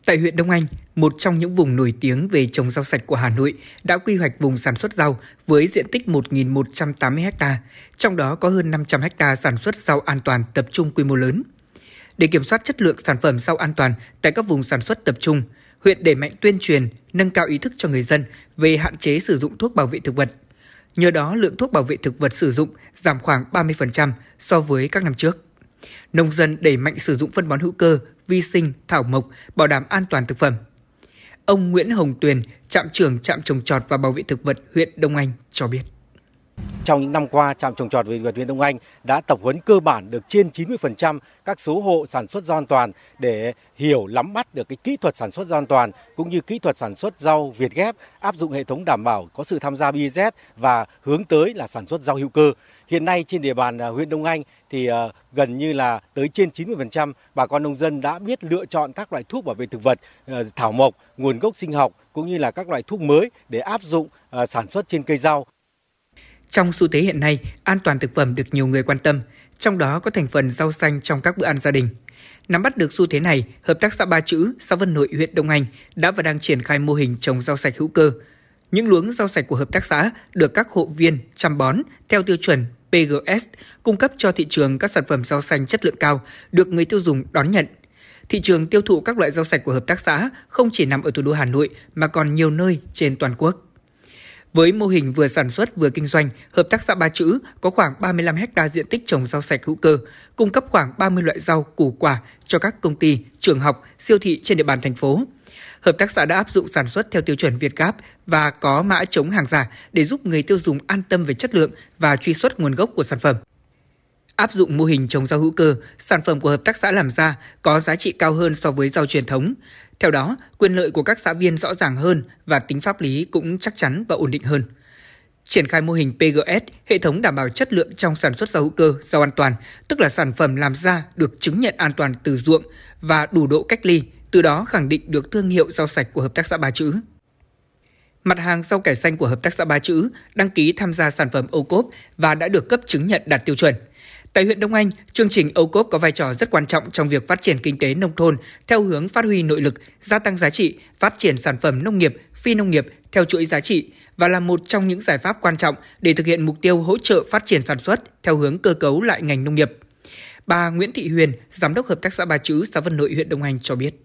Tại huyện Đông Anh, một trong những vùng nổi tiếng về trồng rau sạch của Hà Nội đã quy hoạch vùng sản xuất rau với diện tích 1.180 ha, trong đó có hơn 500 ha sản xuất rau an toàn tập trung quy mô lớn. Để kiểm soát chất lượng sản phẩm rau an toàn tại các vùng sản xuất tập trung, huyện đẩy mạnh tuyên truyền, nâng cao ý thức cho người dân về hạn chế sử dụng thuốc bảo vệ thực vật. Nhờ đó, lượng thuốc bảo vệ thực vật sử dụng giảm khoảng 30% so với các năm trước. Nông dân đẩy mạnh sử dụng phân bón hữu cơ, vi sinh, thảo mộc, bảo đảm an toàn thực phẩm. Ông Nguyễn Hồng Tuyền, trạm trưởng trạm trồng trọt và bảo vệ thực vật huyện Đông Anh cho biết. Trong những năm qua, trạm trồng trọt và huyện Đông Anh đã tập huấn cơ bản được trên 90% các số hộ sản xuất rau an toàn để hiểu lắm bắt được cái kỹ thuật sản xuất rau an toàn cũng như kỹ thuật sản xuất rau Việt ghép, áp dụng hệ thống đảm bảo có sự tham gia BIZ và hướng tới là sản xuất rau hữu cơ. Hiện nay trên địa bàn à, huyện Đông Anh thì à, gần như là tới trên 90% bà con nông dân đã biết lựa chọn các loại thuốc bảo vệ thực vật, à, thảo mộc, nguồn gốc sinh học cũng như là các loại thuốc mới để áp dụng sản xuất trên cây rau. Trong xu thế hiện nay, an toàn thực phẩm được nhiều người quan tâm, trong đó có thành phần rau xanh trong các bữa ăn gia đình. Nắm bắt được xu thế này, Hợp tác xã Ba Chữ, xã Vân Nội, huyện Đông Anh đã và đang triển khai mô hình trồng rau sạch hữu cơ. Những luống rau sạch của hợp tác xã được các hộ viên chăm bón theo tiêu chuẩn PGS, cung cấp cho thị trường các sản phẩm rau xanh chất lượng cao, được người tiêu dùng đón nhận. Thị trường tiêu thụ các loại rau sạch của hợp tác xã không chỉ nằm ở thủ đô Hà Nội mà còn nhiều nơi trên toàn quốc. Với mô hình vừa sản xuất vừa kinh doanh, hợp tác xã Ba Chữ có khoảng 35 ha diện tích trồng rau sạch hữu cơ, cung cấp khoảng 30 loại rau củ quả cho các công ty, trường học, siêu thị trên địa bàn thành phố. Hợp tác xã đã áp dụng sản xuất theo tiêu chuẩn Việt Gáp và có mã chống hàng giả để giúp người tiêu dùng an tâm về chất lượng và truy xuất nguồn gốc của sản phẩm. Áp dụng mô hình trồng rau hữu cơ, sản phẩm của hợp tác xã làm ra có giá trị cao hơn so với rau truyền thống. Theo đó, quyền lợi của các xã viên rõ ràng hơn và tính pháp lý cũng chắc chắn và ổn định hơn. Triển khai mô hình PGS, hệ thống đảm bảo chất lượng trong sản xuất rau hữu cơ, rau an toàn, tức là sản phẩm làm ra được chứng nhận an toàn từ ruộng và đủ độ cách ly, từ đó khẳng định được thương hiệu rau sạch của hợp tác xã Ba Chữ. Mặt hàng rau cải xanh của hợp tác xã Ba Chữ đăng ký tham gia sản phẩm ô cốp và đã được cấp chứng nhận đạt tiêu chuẩn – Tại huyện Đông Anh, chương trình ô cốp có vai trò rất quan trọng trong việc phát triển kinh tế nông thôn theo hướng phát huy nội lực, gia tăng giá trị, phát triển sản phẩm nông nghiệp, phi nông nghiệp theo chuỗi giá trị và là một trong những giải pháp quan trọng để thực hiện mục tiêu hỗ trợ phát triển sản xuất theo hướng cơ cấu lại ngành nông nghiệp. Bà Nguyễn Thị Huyền, Giám đốc Hợp tác xã bà Chữ, xã Vân Nội, huyện Đông Anh cho biết.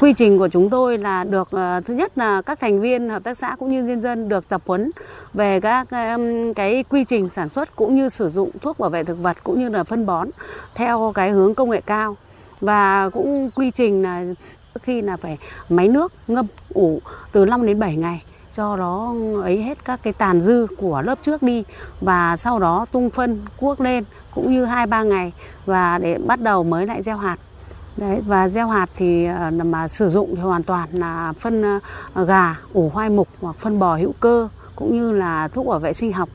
Quy trình của chúng tôi là được ờ, thứ nhất là các thành viên hợp tác xã cũng như nhân dân được tập huấn về các cái quy trình sản xuất cũng như sử dụng thuốc bảo vệ thực vật cũng như là phân bón theo cái hướng công nghệ cao. Và cũng quy trình là khi là phải máy nước ngâm ủ từ 5 đến 7 ngày, cho nó ấy hết các cái tàn dư của lớp trước đi. Và sau đó tung phân, cuốc lên cũng như hai ba ngày và để bắt đầu mới lại gieo hạt. Đấy, và gieo hạt thì ờ, mà sử dụng thì hoàn toàn là phân ờ, gà, ủ hoai mục hoặc phân bò hữu cơ cũng như là thuốc bảo vệ sinh học.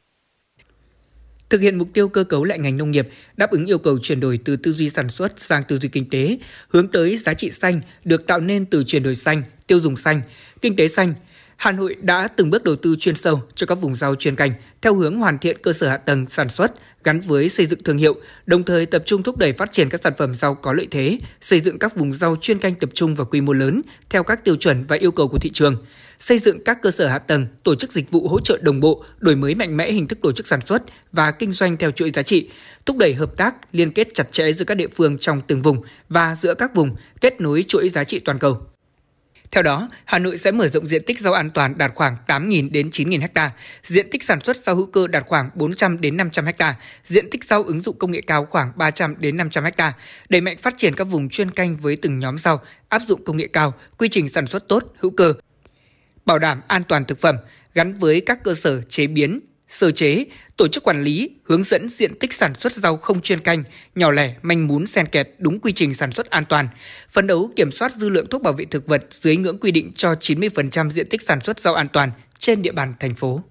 Thực hiện mục tiêu cơ cấu lại ngành nông nghiệp, đáp ứng yêu cầu chuyển đổi từ tư duy sản xuất sang tư duy kinh tế, hướng tới giá trị xanh được tạo nên từ chuyển đổi xanh, tiêu dùng xanh, kinh tế xanh, Hà Nội đã từng bước đầu tư chuyên sâu cho các vùng rau chuyên canh theo hướng hoàn thiện cơ sở hạ tầng sản xuất gắn với xây dựng thương hiệu, đồng thời tập trung thúc đẩy phát triển các sản phẩm rau có lợi thế, xây dựng các vùng rau chuyên canh tập trung và quy mô lớn theo các tiêu chuẩn và yêu cầu của thị trường, xây dựng các cơ sở hạ tầng, tổ chức dịch vụ hỗ trợ đồng bộ, đổi mới mạnh mẽ hình thức tổ chức sản xuất và kinh doanh theo chuỗi giá trị, thúc đẩy hợp tác, liên kết chặt chẽ giữa các địa phương trong từng vùng và giữa các vùng, kết nối chuỗi giá trị toàn cầu. Theo đó, Hà Nội sẽ mở rộng diện tích rau an toàn đạt khoảng 8.000 đến 9.000 ha, diện tích sản xuất rau hữu cơ đạt khoảng 400 đến 500 ha, diện tích rau ứng dụng công nghệ cao khoảng 300 đến 500 ha, đẩy mạnh phát triển các vùng chuyên canh với từng nhóm rau, áp dụng công nghệ cao, quy trình sản xuất tốt, hữu cơ, bảo đảm an toàn thực phẩm gắn với các cơ sở chế biến, sơ chế, tổ chức quản lý, hướng dẫn diện tích sản xuất rau không chuyên canh, nhỏ lẻ, manh mún xen kẹt đúng quy trình sản xuất an toàn, phấn đấu kiểm soát dư lượng thuốc bảo vệ thực vật dưới ngưỡng quy định cho 90% diện tích sản xuất rau an toàn trên địa bàn thành phố.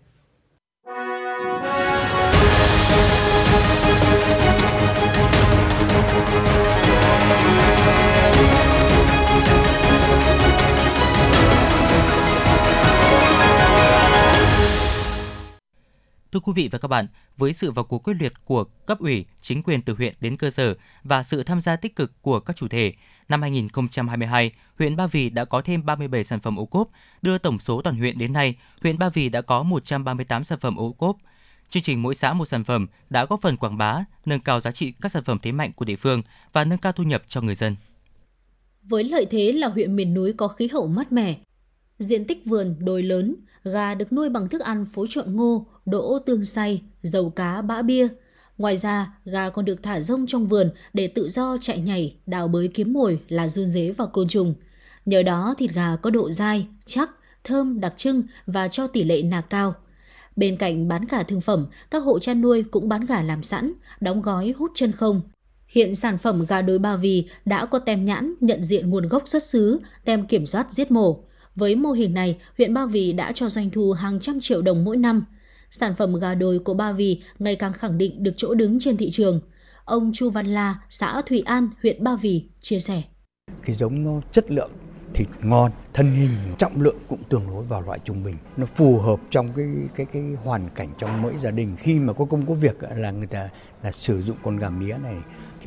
Thưa quý vị và các bạn, với sự vào cuộc quyết liệt của cấp ủy, chính quyền từ huyện đến cơ sở và sự tham gia tích cực của các chủ thể, năm 2022, huyện Ba Vì đã có thêm 37 sản phẩm ô cốp, đưa tổng số toàn huyện đến nay, huyện Ba Vì đã có 138 sản phẩm ô cốp. Chương trình mỗi xã một sản phẩm đã góp phần quảng bá, nâng cao giá trị các sản phẩm thế mạnh của địa phương và nâng cao thu nhập cho người dân. Với lợi thế là huyện miền núi có khí hậu mát mẻ, diện tích vườn đồi lớn, gà được nuôi bằng thức ăn phối trộn ngô, đỗ tương xay, dầu cá, bã bia. Ngoài ra, gà còn được thả rông trong vườn để tự do chạy nhảy, đào bới kiếm mồi là run dế và côn trùng. Nhờ đó thịt gà có độ dai, chắc, thơm, đặc trưng và cho tỷ lệ nạc cao. Bên cạnh bán gà thương phẩm, các hộ chăn nuôi cũng bán gà làm sẵn, đóng gói hút chân không. Hiện sản phẩm gà đồi Ba Vì đã có tem nhãn nhận diện nguồn gốc xuất xứ, tem kiểm soát giết mổ. Với mô hình này, huyện Ba Vì đã cho doanh thu hàng trăm triệu đồng mỗi năm. Sản phẩm gà đồi của Ba Vì ngày càng khẳng định được chỗ đứng trên thị trường. Ông Chu Văn La, xã Thủy An, huyện Ba Vì chia sẻ. Cái giống nó chất lượng thịt ngon, thân hình, trọng lượng cũng tương đối vào loại trung bình. Nó phù hợp trong cái cái cái hoàn cảnh trong mỗi gia đình khi mà có công có việc là người ta là sử dụng con gà mía này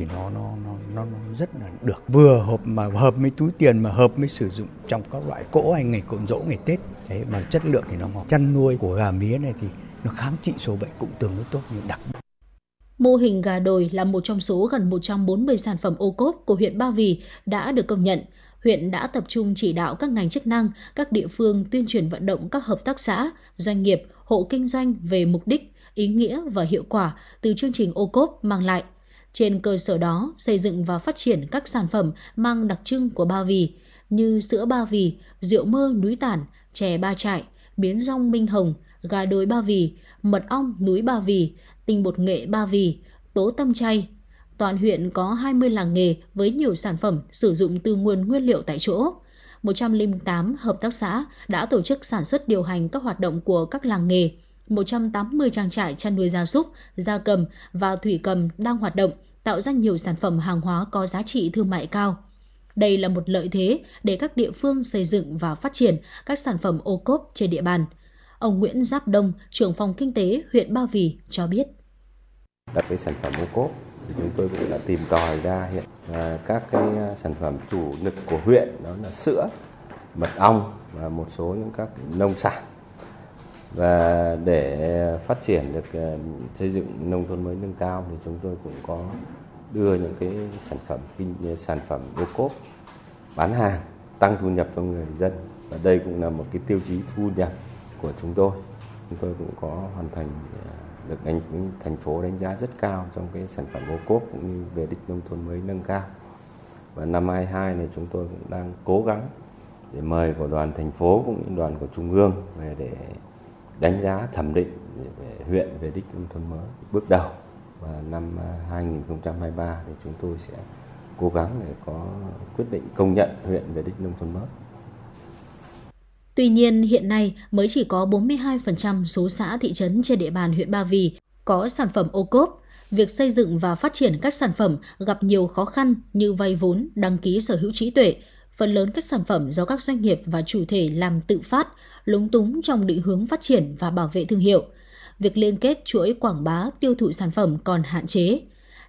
thì nó nó nó nó, rất là được. Vừa hợp mà hợp với túi tiền mà hợp với sử dụng trong các loại cỗ hay ngày cộn dỗ ngày tết. Thế mà chất lượng thì nó ngon. Chăn nuôi của gà mía này thì nó kháng trị số bệnh cũng tương đối tốt nhưng đặc biệt. Mô hình gà đồi là một trong số gần 140 sản phẩm ô cốp của huyện Ba Vì đã được công nhận. Huyện đã tập trung chỉ đạo các ngành chức năng, các địa phương tuyên truyền vận động các hợp tác xã, doanh nghiệp, hộ kinh doanh về mục đích, ý nghĩa và hiệu quả từ chương trình ô cốp mang lại – trên cơ sở đó, xây dựng và phát triển các sản phẩm mang đặc trưng của Ba Vì như sữa Ba Vì, rượu mơ núi tản, chè ba trại, miến rong minh hồng, gà đồi Ba Vì, mật ong núi Ba Vì, tinh bột nghệ Ba Vì, tố tâm chay. Toàn huyện có 20 làng nghề với nhiều sản phẩm sử dụng từ nguồn nguyên liệu tại chỗ. 108 hợp tác xã đã tổ chức sản xuất điều hành các hoạt động của các làng nghề, 180 trang trại chăn nuôi gia súc, gia cầm và thủy cầm đang hoạt động, tạo ra nhiều sản phẩm hàng hóa có giá trị thương mại cao. Đây là một lợi thế để các địa phương xây dựng và phát triển các sản phẩm ô cốp trên địa bàn. Ông Nguyễn Giáp Đông, trưởng phòng kinh tế huyện Ba Vì cho biết. Đặt cái sản phẩm ô cốp thì chúng tôi cũng đã tìm tòi ra hiện à, các cái à, sản phẩm chủ lực của huyện đó là sữa, mật ong và một số những các nông sản và để phát triển được ờ, xây dựng nông thôn mới nâng cao thì chúng tôi cũng có đưa những cái sản phẩm, kinh ờ, sản phẩm ô cốp bán hàng, tăng thu nhập cho người dân. Và đây cũng là một cái tiêu chí thu nhập của chúng tôi. Chúng tôi cũng có hoàn thành ờ, được đánh, thành phố đánh giá rất cao trong cái sản phẩm ô cốp cũng như về đích nông thôn mới nâng cao. Và năm 22 này chúng tôi cũng đang cố gắng để mời của đoàn thành phố cũng như đoàn của trung ương về để đánh giá thẩm định về huyện về đích nông thôn mới bước đầu và năm à, 2023 thì chúng tôi sẽ cố gắng để có quyết định công nhận huyện về đích nông thôn mới. Tuy nhiên, hiện nay mới chỉ có 42% số xã thị trấn trên địa bàn huyện Ba Vì có sản phẩm ô cốp. Việc xây dựng và phát triển các sản phẩm gặp nhiều khó khăn như vay vốn, đăng ký sở hữu trí tuệ. Phần lớn các sản phẩm do các doanh nghiệp và chủ thể làm tự phát, lúng túng trong định hướng phát triển và bảo vệ thương hiệu. Việc liên kết chuỗi quảng bá tiêu thụ sản phẩm còn hạn chế.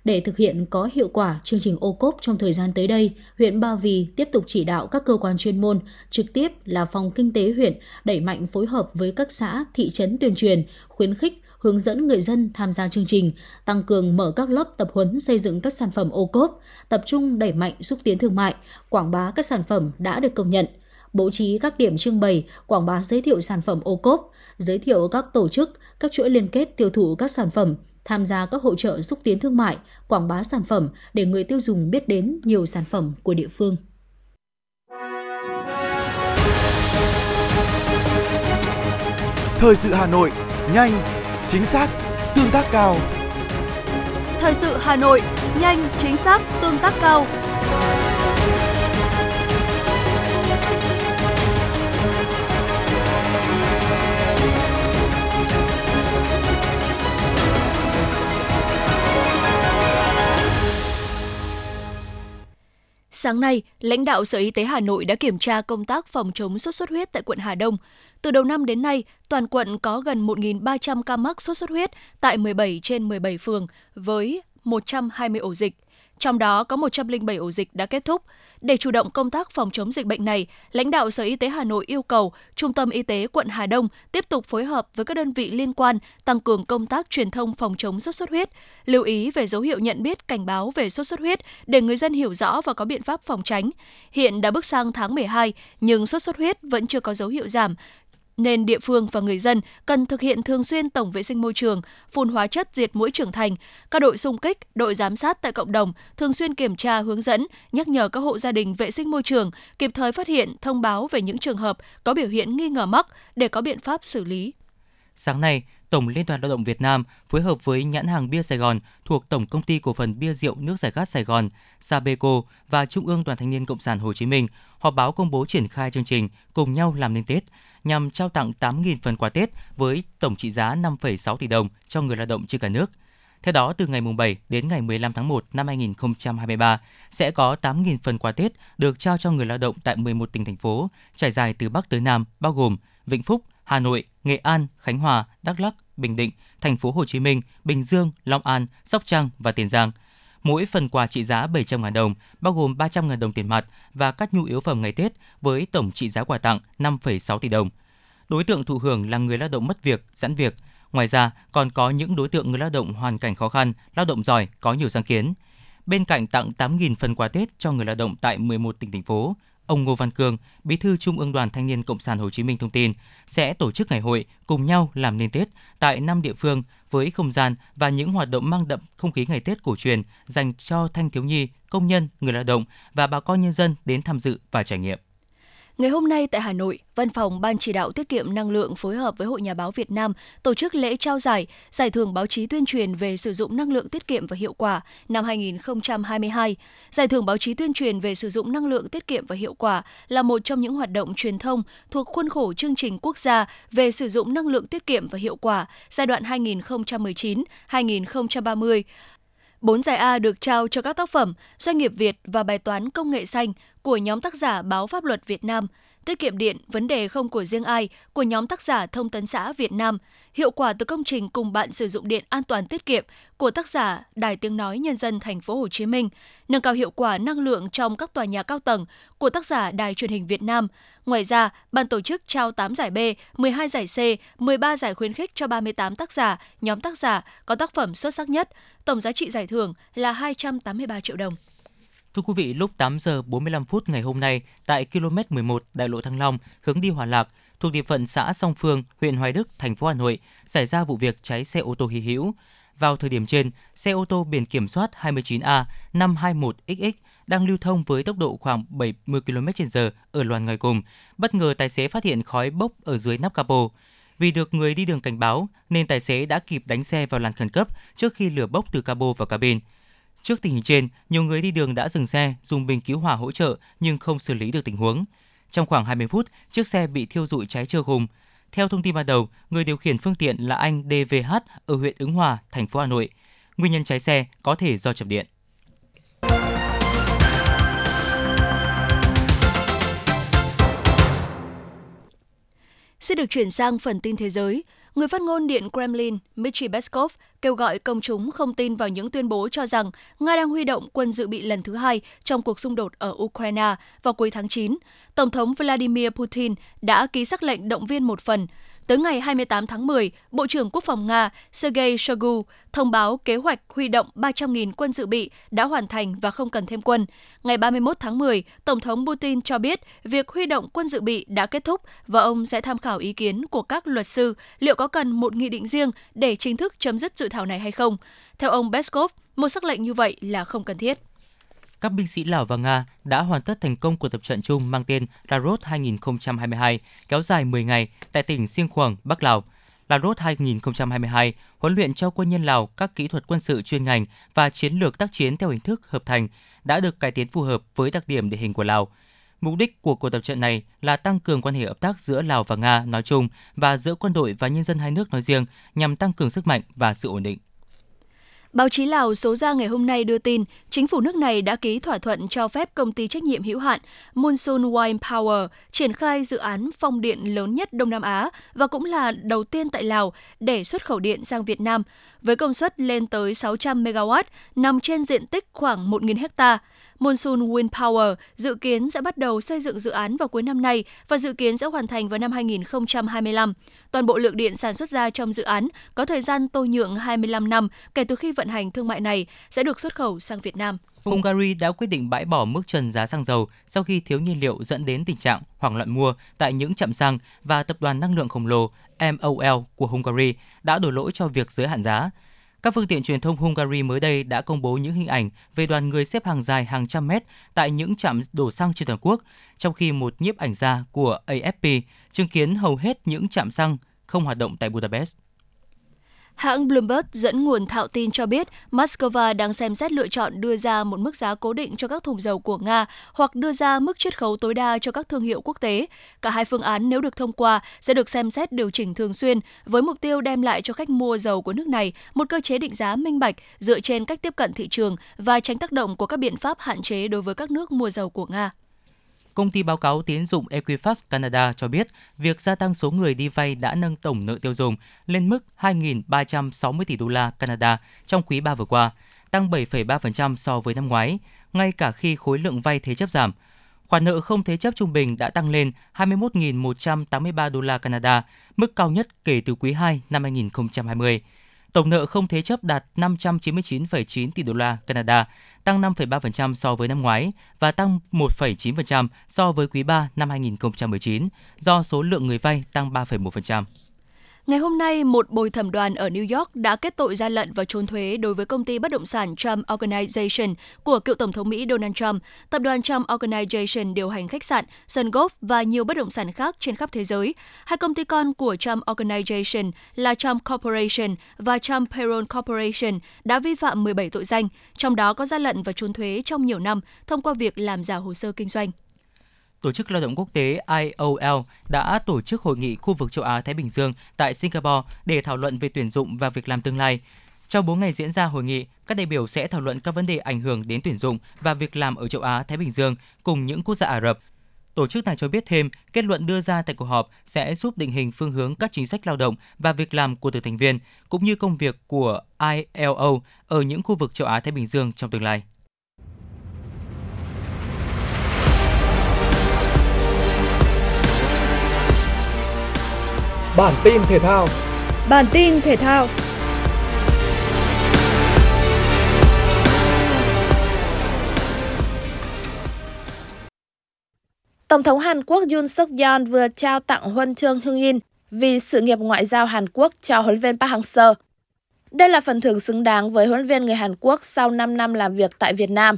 Để thực hiện có hiệu quả chương trình ô cốp trong thời gian tới đây, huyện Ba Vì tiếp tục chỉ đạo các cơ quan chuyên môn, trực tiếp là phòng kinh tế huyện đẩy mạnh phối hợp với các xã, thị trấn tuyên truyền, khuyến khích hướng dẫn người dân tham gia chương trình, tăng cường mở các lớp tập huấn xây dựng các sản phẩm ô cốp, tập trung đẩy mạnh xúc tiến thương mại, quảng bá các sản phẩm đã được công nhận – bố trí các điểm trưng bày, quảng bá giới thiệu sản phẩm ô cốp, giới thiệu các tổ chức, các chuỗi liên kết tiêu thụ các sản phẩm, tham gia các hỗ trợ xúc tiến thương mại, quảng bá sản phẩm để người tiêu dùng biết đến nhiều sản phẩm của địa phương. Thời sự Hà Nội, nhanh, chính xác, tương tác cao. Thời sự Hà Nội, nhanh, chính xác, tương tác cao. Sáng nay, lãnh đạo Sở Y tế Hà Nội đã kiểm tra công tác phòng chống sốt xuất huyết tại quận Hà Đông. Từ đầu năm đến nay, toàn quận có gần 1.300 ca mắc sốt xuất huyết tại 17 trên 17 phường với 120 ổ dịch. Trong đó có 107 ổ dịch đã kết thúc. Để chủ động công tác phòng chống dịch bệnh này, lãnh đạo Sở Y tế Hà Nội yêu cầu Trung tâm Y tế quận Hà Đông tiếp tục phối hợp với các đơn vị liên quan tăng cường công tác truyền thông phòng chống sốt xuất huyết, lưu ý về dấu hiệu nhận biết cảnh báo về sốt xuất huyết để người dân hiểu rõ và có biện pháp phòng tránh. Hiện đã bước sang tháng 12 nhưng sốt xuất huyết vẫn chưa có dấu hiệu giảm, nên địa phương và người dân cần thực hiện thường xuyên tổng vệ sinh môi trường, phun hóa chất diệt mũi trưởng thành, các đội xung kích, đội giám sát tại cộng đồng thường xuyên kiểm tra hướng dẫn, nhắc nhở các hộ gia đình vệ sinh môi trường, kịp thời phát hiện, thông báo về những trường hợp có biểu hiện nghi ngờ mắc để có biện pháp xử lý. Sáng nay, Tổng Liên đoàn Lao động Việt Nam phối hợp với nhãn hàng bia Sài Gòn thuộc Tổng Công ty Cổ phần Bia Rượu Nước Giải Khát Sài Gòn, Sabeco và Trung ương Đoàn Thanh niên Cộng sản Hồ Chí Minh họp báo công bố triển khai chương trình Cùng nhau làm nên Tết nhằm trao tặng 8.000 phần quà Tết với tổng trị giá 5,6 tỷ đồng cho người lao động trên cả nước. Theo đó, từ ngày 7 đến ngày 15 tháng 1 năm 2023, sẽ có 8.000 phần quà Tết được trao cho người lao động tại 11 tỉnh thành phố, trải dài từ Bắc tới Nam, bao gồm Vĩnh Phúc, Hà Nội, Nghệ An, Khánh Hòa, Đắk Lắk, Bình Định, thành phố Hồ Chí Minh, Bình Dương, Long An, Sóc Trăng và Tiền Giang. Mỗi phần quà trị giá 700.000 đồng, bao gồm 300.000 đồng tiền mặt và các nhu yếu phẩm ngày Tết với tổng trị giá quà tặng 5,6 tỷ đồng. Đối tượng thụ hưởng là người lao động mất việc, giãn việc. Ngoài ra, còn có những đối tượng người lao động hoàn cảnh khó khăn, lao động giỏi, có nhiều sáng kiến. Bên cạnh tặng 8.000 phần quà Tết cho người lao động tại 11 tỉnh thành phố, Ông Ngô Văn Cương, Bí thư Trung ương Đoàn Thanh niên Cộng sản Hồ Chí Minh thông tin sẽ tổ chức ngày hội cùng nhau làm nên Tết tại năm địa phương với không gian và những hoạt động mang đậm không khí ngày Tết cổ truyền dành cho thanh thiếu nhi, công nhân, người lao động và bà con nhân dân đến tham dự và trải nghiệm. Ngày hôm nay tại Hà Nội, Văn phòng Ban chỉ đạo tiết kiệm năng lượng phối hợp với Hội Nhà báo Việt Nam tổ chức lễ trao giải, giải thưởng báo chí tuyên truyền về sử dụng năng lượng tiết kiệm và hiệu quả năm 2022. Giải thưởng báo chí tuyên truyền về sử dụng năng lượng tiết kiệm và hiệu quả là một trong những hoạt động truyền thông thuộc khuôn khổ chương trình quốc gia về sử dụng năng lượng tiết kiệm và hiệu quả giai đoạn 2019-2030. Bốn giải A được trao cho các tác phẩm Doanh nghiệp Việt và bài toán công nghệ xanh của nhóm tác giả Báo Pháp luật Việt Nam, Tiết kiệm điện, vấn đề không của riêng ai của nhóm tác giả Thông tấn xã Việt Nam, Hiệu quả từ công trình cùng bạn sử dụng điện an toàn tiết kiệm của tác giả Đài Tiếng nói Nhân dân thành phố Hồ Chí Minh, nâng cao hiệu quả năng lượng trong các tòa nhà cao tầng của tác giả Đài truyền hình Việt Nam. Ngoài ra, ban tổ chức trao 8 giải B, 12 giải C, 13 giải khuyến khích cho 38 tác giả, nhóm tác giả có tác phẩm xuất sắc nhất. Tổng giá trị giải thưởng là 283 triệu đồng. Thưa quý vị, lúc 8 giờ 45 phút ngày hôm nay, tại km 11 đại lộ Thăng Long, hướng đi Hòa Lạc, thuộc địa phận xã Song Phương, huyện Hoài Đức, thành phố Hà Nội, xảy ra vụ việc cháy xe ô tô hy hữu. Vào thời điểm trên, xe ô tô biển kiểm soát 29A 521XX đang lưu thông với tốc độ khoảng 70 km/h ở loàn ngoài cùng. Bất ngờ tài xế phát hiện khói bốc ở dưới nắp capo. Vì được người đi đường cảnh báo nên tài xế đã kịp đánh xe vào làn khẩn cấp trước khi lửa bốc từ capo vào cabin. Trước tình hình trên, nhiều người đi đường đã dừng xe, dùng bình cứu hỏa hỗ trợ nhưng không xử lý được tình huống. Trong khoảng 20 phút, chiếc xe bị thiêu rụi cháy trơ khung. Theo thông tin ban đầu, người điều khiển phương tiện là anh DVH ở huyện Ứng Hòa, thành phố Hà Nội. Nguyên nhân cháy xe có thể do chập điện. Sẽ được chuyển sang phần tin thế giới. Người phát ngôn Điện Kremlin Dmitry Peskov kêu gọi công chúng không tin vào những tuyên bố cho rằng Nga đang huy động quân dự bị lần thứ hai trong cuộc xung đột ở Ukraine vào cuối tháng 9. Tổng thống Vladimir Putin đã ký sắc lệnh động viên một phần. Tới ngày 28 tháng 10, Bộ trưởng Quốc phòng Nga Sergei Shoigu thông báo kế hoạch huy động 300.000 quân dự bị đã hoàn thành và không cần thêm quân. Ngày 31 tháng 10, Tổng thống Putin cho biết việc huy động quân dự bị đã kết thúc và ông sẽ tham khảo ý kiến của các luật sư liệu có cần một nghị định riêng để chính thức chấm dứt dự thảo này hay không. Theo ông Peskov, một sắc lệnh như vậy là không cần thiết các binh sĩ Lào và Nga đã hoàn tất thành công cuộc tập trận chung mang tên Larot 2022 kéo dài 10 ngày tại tỉnh Siêng Khoảng, Bắc Lào. Larot 2022 huấn luyện cho quân nhân Lào các kỹ thuật quân sự chuyên ngành và chiến lược tác chiến theo hình thức hợp thành đã được cải tiến phù hợp với đặc điểm địa hình của Lào. Mục đích của cuộc tập trận này là tăng cường quan hệ hợp tác giữa Lào và Nga nói chung và giữa quân đội và nhân dân hai nước nói riêng nhằm tăng cường sức mạnh và sự ổn định. Báo chí Lào số ra ngày hôm nay đưa tin, chính phủ nước này đã ký thỏa thuận cho phép công ty trách nhiệm hữu hạn Monsoon Wine Power triển khai dự án phong điện lớn nhất Đông Nam Á và cũng là đầu tiên tại Lào để xuất khẩu điện sang Việt Nam, với công suất lên tới 600 MW, nằm trên diện tích khoảng 1.000 hectare. Monsoon Wind Power dự kiến sẽ bắt đầu xây dựng dự án vào cuối năm nay và dự kiến sẽ hoàn thành vào năm 2025. Toàn bộ lượng điện sản xuất ra trong dự án có thời gian tô nhượng 25 năm kể từ khi vận hành thương mại này sẽ được xuất khẩu sang Việt Nam. Hungary đã quyết định bãi bỏ mức trần giá xăng dầu sau khi thiếu nhiên liệu dẫn đến tình trạng hoảng loạn mua tại những trạm xăng và tập đoàn năng lượng khổng lồ MOL của Hungary đã đổ lỗi cho việc giới hạn giá. Các phương tiện truyền thông Hungary mới đây đã công bố những hình ảnh về đoàn người xếp hàng dài hàng trăm mét tại những trạm đổ xăng trên toàn quốc, trong khi một nhiếp ảnh gia của AFP chứng kiến hầu hết những trạm xăng không hoạt động tại Budapest. Hãng Bloomberg dẫn nguồn thạo tin cho biết Moscow đang xem xét lựa chọn đưa ra một mức giá cố định cho các thùng dầu của Nga hoặc đưa ra mức chiết khấu tối đa cho các thương hiệu quốc tế. Cả hai phương án nếu được thông qua sẽ được xem xét điều chỉnh thường xuyên với mục tiêu đem lại cho khách mua dầu của nước này một cơ chế định giá minh bạch dựa trên cách tiếp cận thị trường và tránh tác động của các biện pháp hạn chế đối với các nước mua dầu của Nga. Công ty báo cáo tiến dụng Equifax Canada cho biết việc gia tăng số người đi vay đã nâng tổng nợ tiêu dùng lên mức 2.360 tỷ đô la Canada trong quý 3 vừa qua, tăng 7,3% so với năm ngoái, ngay cả khi khối lượng vay thế chấp giảm. Khoản nợ không thế chấp trung bình đã tăng lên 21.183 đô la Canada, mức cao nhất kể từ quý 2 năm 2020. Tổng nợ không thế chấp đạt 599,9 tỷ đô la Canada, tăng 5,3% so với năm ngoái và tăng 1,9% so với quý 3 năm 2019 do số lượng người vay tăng 3,1%. Ngày hôm nay, một bồi thẩm đoàn ở New York đã kết tội gian lận và trốn thuế đối với công ty bất động sản Trump Organization của cựu Tổng thống Mỹ Donald Trump. Tập đoàn Trump Organization điều hành khách sạn, sân golf và nhiều bất động sản khác trên khắp thế giới. Hai công ty con của Trump Organization là Trump Corporation và Trump Payroll Corporation đã vi phạm 17 tội danh, trong đó có gian lận và trốn thuế trong nhiều năm thông qua việc làm giả hồ sơ kinh doanh. Tổ chức Lao động Quốc tế IOL đã tổ chức hội nghị khu vực châu Á-Thái Bình Dương tại Singapore để thảo luận về tuyển dụng và việc làm tương lai. Trong 4 ngày diễn ra hội nghị, các đại biểu sẽ thảo luận các vấn đề ảnh hưởng đến tuyển dụng và việc làm ở châu Á-Thái Bình Dương cùng những quốc gia Ả Rập. Tổ chức này cho biết thêm, kết luận đưa ra tại cuộc họp sẽ giúp định hình phương hướng các chính sách lao động và việc làm của từng thành viên, cũng như công việc của ILO ở những khu vực châu Á-Thái Bình Dương trong tương lai. Bản tin thể thao. Bản tin thể thao. Tổng thống Hàn Quốc Yoon suk yeol vừa trao tặng huân chương Hưng yên vì sự nghiệp ngoại giao Hàn Quốc cho huấn luyện viên Park Hang-seo. Đây là phần thưởng xứng đáng với huấn luyện viên người Hàn Quốc sau 5 năm làm việc tại Việt Nam.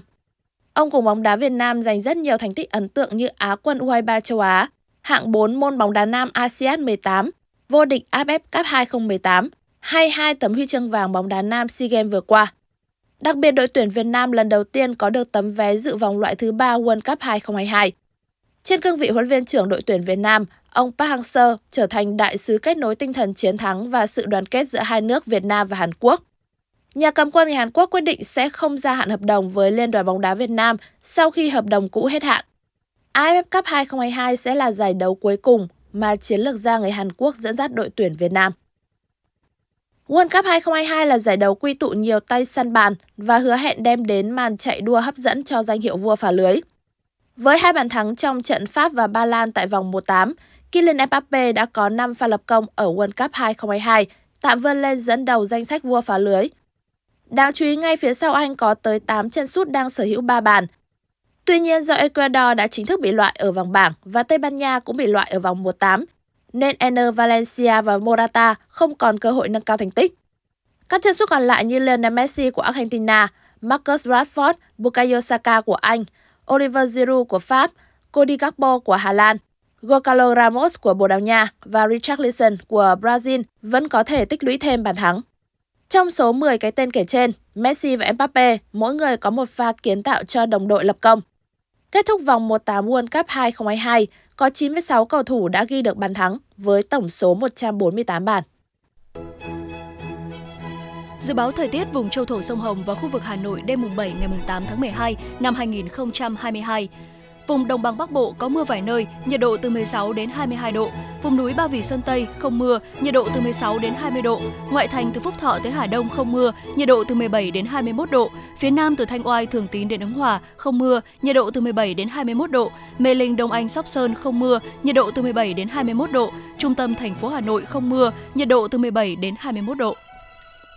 Ông cùng bóng đá Việt Nam giành rất nhiều thành tích ấn tượng như Á quân U23 châu Á, hạng 4 môn bóng đá nam ASEAN 18, vô địch AFF Cup 2018 hay hai tấm huy chương vàng bóng đá nam SEA Games vừa qua. Đặc biệt đội tuyển Việt Nam lần đầu tiên có được tấm vé dự vòng loại thứ ba World Cup 2022. Trên cương vị huấn viên trưởng đội tuyển Việt Nam, ông Park Hang-seo trở thành đại sứ kết nối tinh thần chiến thắng và sự đoàn kết giữa hai nước Việt Nam và Hàn Quốc. Nhà cầm quân người Hàn Quốc quyết định sẽ không gia hạn hợp đồng với Liên đoàn bóng đá Việt Nam sau khi hợp đồng cũ hết hạn. AFF Cup 2022 sẽ là giải đấu cuối cùng mà chiến lược gia người Hàn Quốc dẫn dắt đội tuyển Việt Nam. World Cup 2022 là giải đấu quy tụ nhiều tay săn bàn và hứa hẹn đem đến màn chạy đua hấp dẫn cho danh hiệu vua phá lưới. Với hai bàn thắng trong trận Pháp và Ba Lan tại vòng 1-8, Kylian Mbappe đã có 5 pha lập công ở World Cup 2022, tạm vươn lên dẫn đầu danh sách vua phá lưới. Đáng chú ý ngay phía sau anh có tới 8 chân sút đang sở hữu 3 bàn. Tuy nhiên do Ecuador đã chính thức bị loại ở vòng bảng và Tây Ban Nha cũng bị loại ở vòng 1-8, nên Ener Valencia và Morata không còn cơ hội nâng cao thành tích. Các chân sút còn lại như Lionel Messi của Argentina, Marcus Rashford, Bukayo Saka của Anh, Oliver Giroud của Pháp, Cody Gakpo của Hà Lan, Gonzalo Ramos của Bồ Đào Nha và Richarlison của Brazil vẫn có thể tích lũy thêm bàn thắng. Trong số 10 cái tên kể trên, Messi và Mbappe mỗi người có một pha kiến tạo cho đồng đội lập công. Kết thúc vòng 1/8 World Cup 2022, có 96 cầu thủ đã ghi được bàn thắng với tổng số 148 bàn. Dự báo thời tiết vùng châu thổ sông Hồng và khu vực Hà Nội đêm mùng 7 ngày mùng 8 tháng 12 năm 2022. Vùng đồng bằng Bắc Bộ có mưa vài nơi, nhiệt độ từ 16 đến 22 độ. Vùng núi Ba Vì Sơn Tây không mưa, nhiệt độ từ 16 đến 20 độ. Ngoại thành từ Phúc Thọ tới Hà Đông không mưa, nhiệt độ từ 17 đến 21 độ. Phía Nam từ Thanh Oai Thường Tín đến Ứng Hòa không mưa, nhiệt độ từ 17 đến 21 độ. Mê Linh Đông Anh Sóc Sơn không mưa, nhiệt độ từ 17 đến 21 độ. Trung tâm thành phố Hà Nội không mưa, nhiệt độ từ 17 đến 21 độ.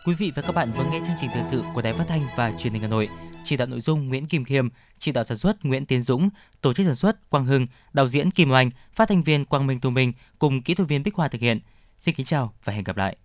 Quý vị và các bạn vừa nghe chương trình thời sự của Đài Phát thanh và Truyền hình Hà Nội. Chỉ đạo nội dung Nguyễn Kim Khiêm, chỉ đạo sản xuất Nguyễn Tiến Dũng, tổ chức sản xuất Quang Hưng, đạo diễn Kim Oanh, phát thanh viên Quang Minh Tu Minh cùng kỹ thuật viên Bích Hoa thực hiện. Xin kính chào và hẹn gặp lại.